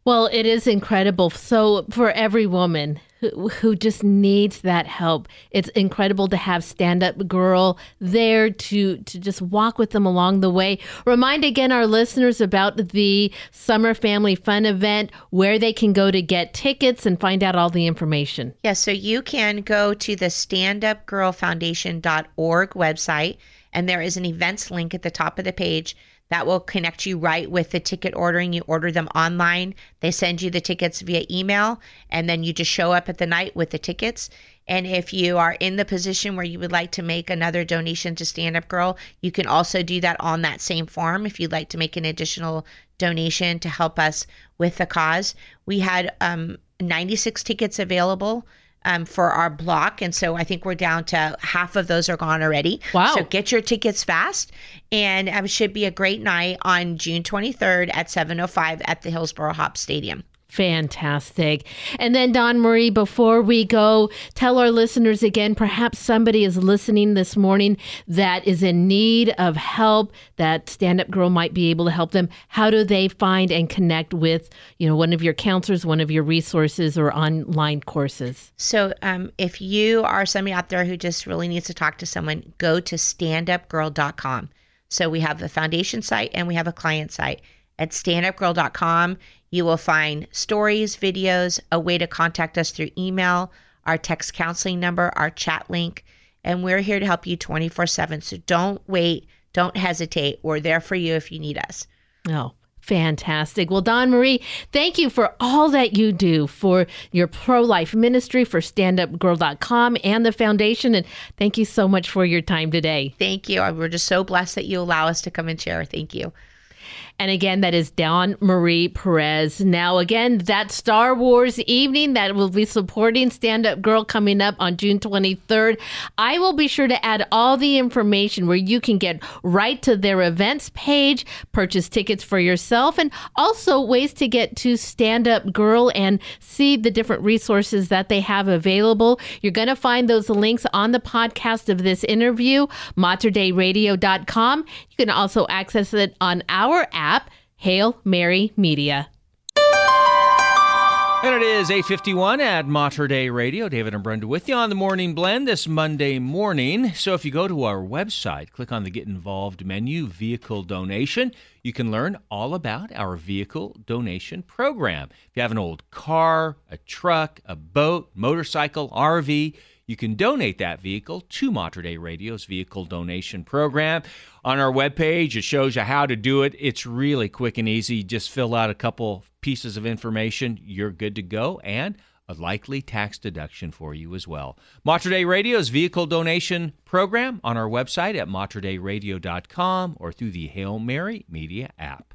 Well, it is incredible. So, for every woman who, just needs that help, it's incredible to have Stand Up Girl there to, to just walk with them along the way. Remind again our listeners about the Summer Family Fun event, where they can go to get tickets and find out all the information. Yeah, so you can go to the standupgirlfoundation.org website, and there is an events link at the top of the page that will connect you right with the ticket ordering. You order them online, they send you the tickets via email, and then you just show up at the night with the tickets. And if you are in the position where you would like to make another donation to Stand Up Girl, you can also do that on that same form if you'd like to make an additional donation to help us with the cause. We had um, 96 tickets available um, for our block. And so I think we're down to half of those are gone already. Wow. So get your tickets fast. And um, it should be a great night on June 23rd at 7.05 at the Hillsboro Hop Stadium. Fantastic. And then, Dawn Marie, before we go, tell our listeners again perhaps somebody is listening this morning that is in need of help, that Stand Up Girl might be able to help them. How do they find and connect with, you know, one of your counselors, one of your resources, or online courses? So um, if you are somebody out there who just really needs to talk to someone, go to standupgirl.com. So we have a foundation site and we have a client site. At standupgirl.com, you will find stories, videos, a way to contact us through email, our text counseling number, our chat link, and we're here to help you 24 7. So don't wait, don't hesitate. We're there for you if you need us. Oh, fantastic. Well, Dawn Marie, thank you for all that you do for your pro life ministry, for standupgirl.com and the foundation. And thank you so much for your time today. Thank you. We're just so blessed that you allow us to come and share. Thank you. And again, that is Dawn Marie Perez. Now, again, that Star Wars evening that will be supporting Stand Up Girl coming up on June 23rd. I will be sure to add all the information where you can get right to their events page, purchase tickets for yourself, and also ways to get to Stand Up Girl and see the different resources that they have available. You're going to find those links on the podcast of this interview, materdeiradio.com. Can also access it on our app, Hail Mary Media. And it is 851 at Mater Dei Radio. David and Brenda with you on the Morning Blend this Monday morning. So if you go to our website, click on the Get Involved menu, Vehicle Donation, you can learn all about our vehicle donation program. If you have an old car, a truck, a boat, motorcycle, RV, you can donate that vehicle to Mater Dei Radio's vehicle donation program. On our webpage, it shows you how to do it. It's really quick and easy. Just fill out a couple pieces of information. You're good to go. And a likely tax deduction for you as well. Mater Dei Radio's vehicle donation program on our website at materdeiradio.com or through the Hail Mary Media app.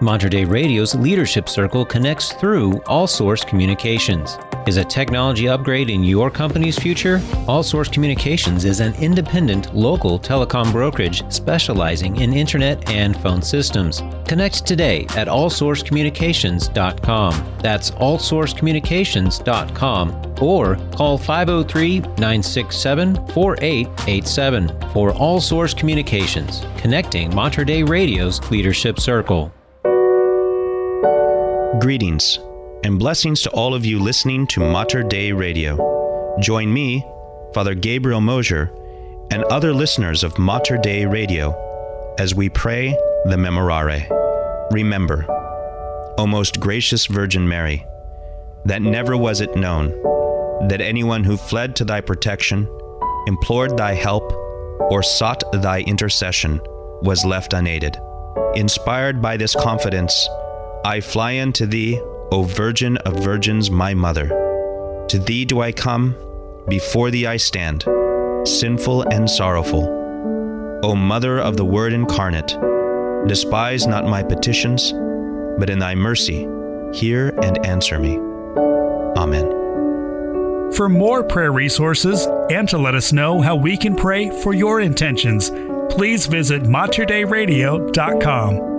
Mater Dei Radio's Leadership Circle connects through All Source Communications. Is a technology upgrade in your company's future? All Source Communications is an independent local telecom brokerage specializing in internet and phone systems. Connect today at allsourcecommunications.com. That's allsourcecommunications.com or call 503 967 4887 for All Source Communications, connecting Mater Dei Radio's Leadership Circle. Greetings and blessings to all of you listening to Mater Dei Radio. Join me, Father Gabriel Mosier, and other listeners of Mater Dei Radio as we pray the Memorare. Remember, O most gracious Virgin Mary, that never was it known that anyone who fled to thy protection, implored thy help, or sought thy intercession was left unaided. Inspired by this confidence, I fly unto thee, O Virgin of Virgins, my Mother. To thee do I come, before thee I stand, sinful and sorrowful. O Mother of the Word incarnate, despise not my petitions, but in thy mercy Hear and answer me. Amen. For more prayer resources and to let us know how we can pray for your intentions, please visit materdeiradio.com.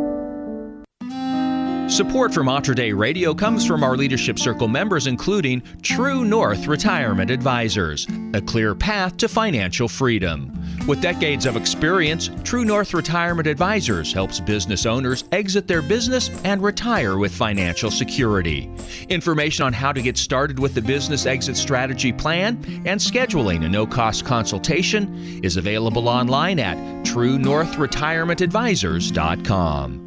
Support for Mater Dei Radio comes from our Leadership Circle members, including True North Retirement Advisors, a clear path to financial freedom. With decades of experience, True North Retirement Advisors helps business owners exit their business and retire with financial security. Information on how to get started with the business exit strategy plan and scheduling a no cost consultation is available online at truenorthretirementadvisors.com.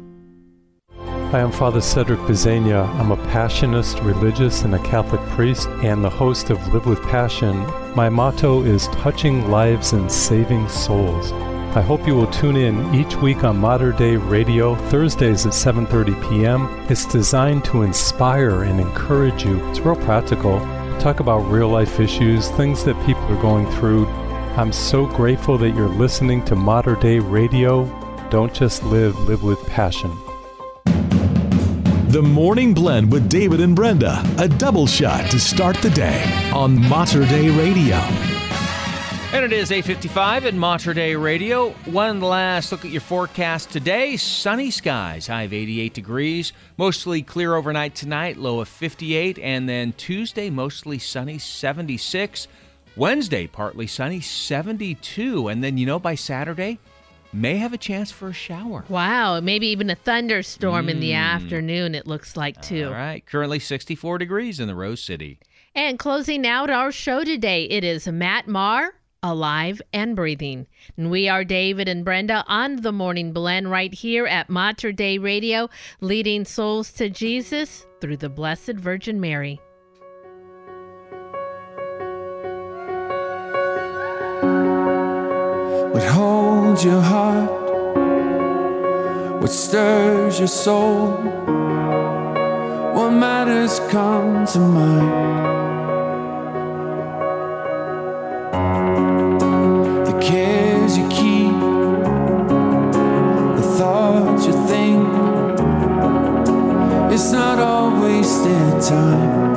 Hi, I'm Father Cedric Pisegna. I'm a Passionist, religious, and a Catholic priest, and the host of Live with Passion. My motto is touching lives and saving souls. I hope you will tune in each week on Mater Dei Radio, Thursdays at 7:30 p.m. It's designed to inspire and encourage you. It's real practical. Talk about real life issues, things that people are going through. I'm so grateful that you're listening to Mater Dei Radio. Don't just live, live with passion. The Morning Blend with David and Brenda, a double shot to start the day on Mater Dei Radio. And it is 8:55 at Mater Dei Radio. One last look at your forecast today. Sunny skies, high of 88 degrees. Mostly clear overnight tonight, low of 58, and then Tuesday mostly sunny, 76. Wednesday partly sunny, 72, and then you know by Saturday may have a chance for a shower. Wow, maybe even a thunderstorm in the Mm. afternoon, it looks like, too. All right, currently 64 degrees in the Rose City. And closing out our show today, it is Matt Maher, Alive and Breathing. And we are David and Brenda on the Morning Blend right here at Mater Dei Radio, leading souls to Jesus through the Blessed Virgin Mary. What holds your heart? What stirs your soul? What matters come to mind? The cares you keep, the thoughts you think. It's not all wasted time.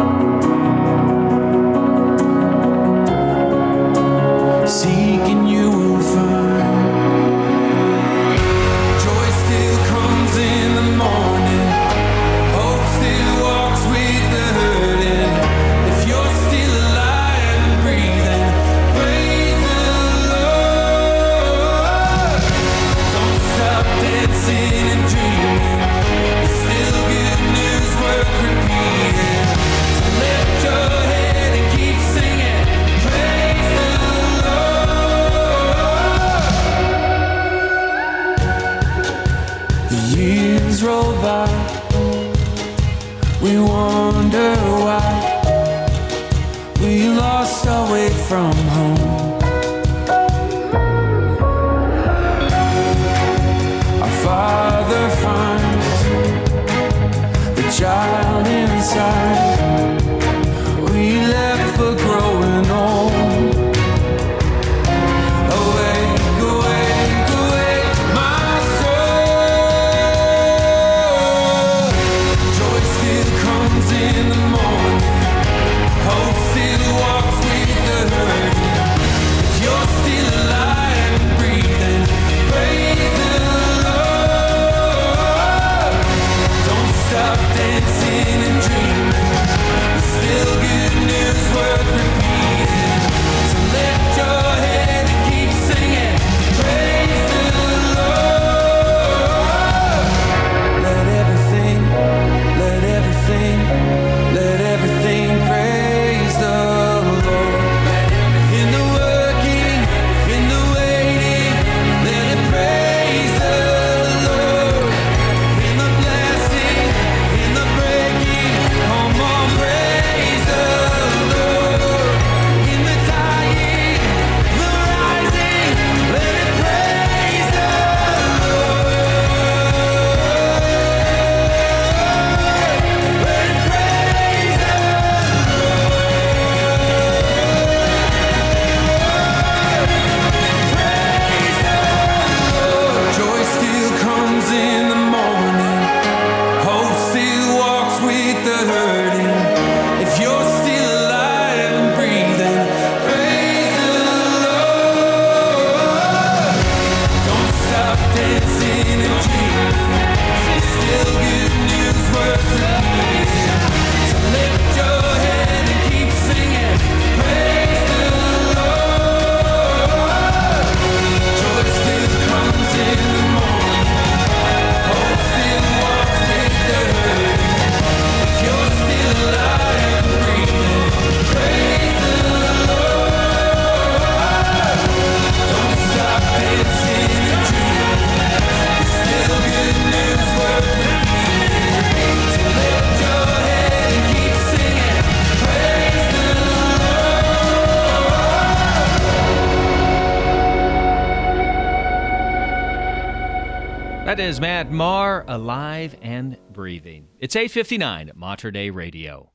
Is Matt Maher, alive and breathing. It's 8:59 at Mater Dei Radio.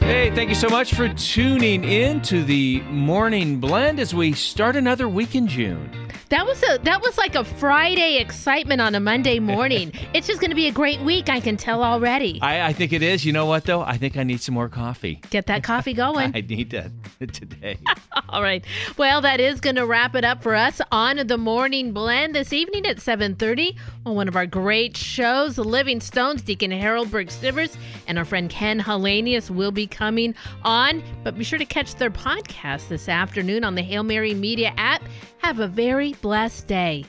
Hey, thank you so much for tuning in to the Morning Blend as we start another week in June. That was a that was like a Friday excitement on a Monday morning. it's just going to be a great week. I can tell already. I, I think it is. You know what though? I think I need some more coffee. Get that coffee going. I need that. All right. Well, that is going to wrap it up for us on the Morning Blend this evening at 7:30 on one of our great shows, The Living Stones. Deacon Harold Burke Sivers and our friend Ken Hallenius will be coming on. But be sure to catch their podcast this afternoon on the Hail Mary Media app. Have a very blessed day.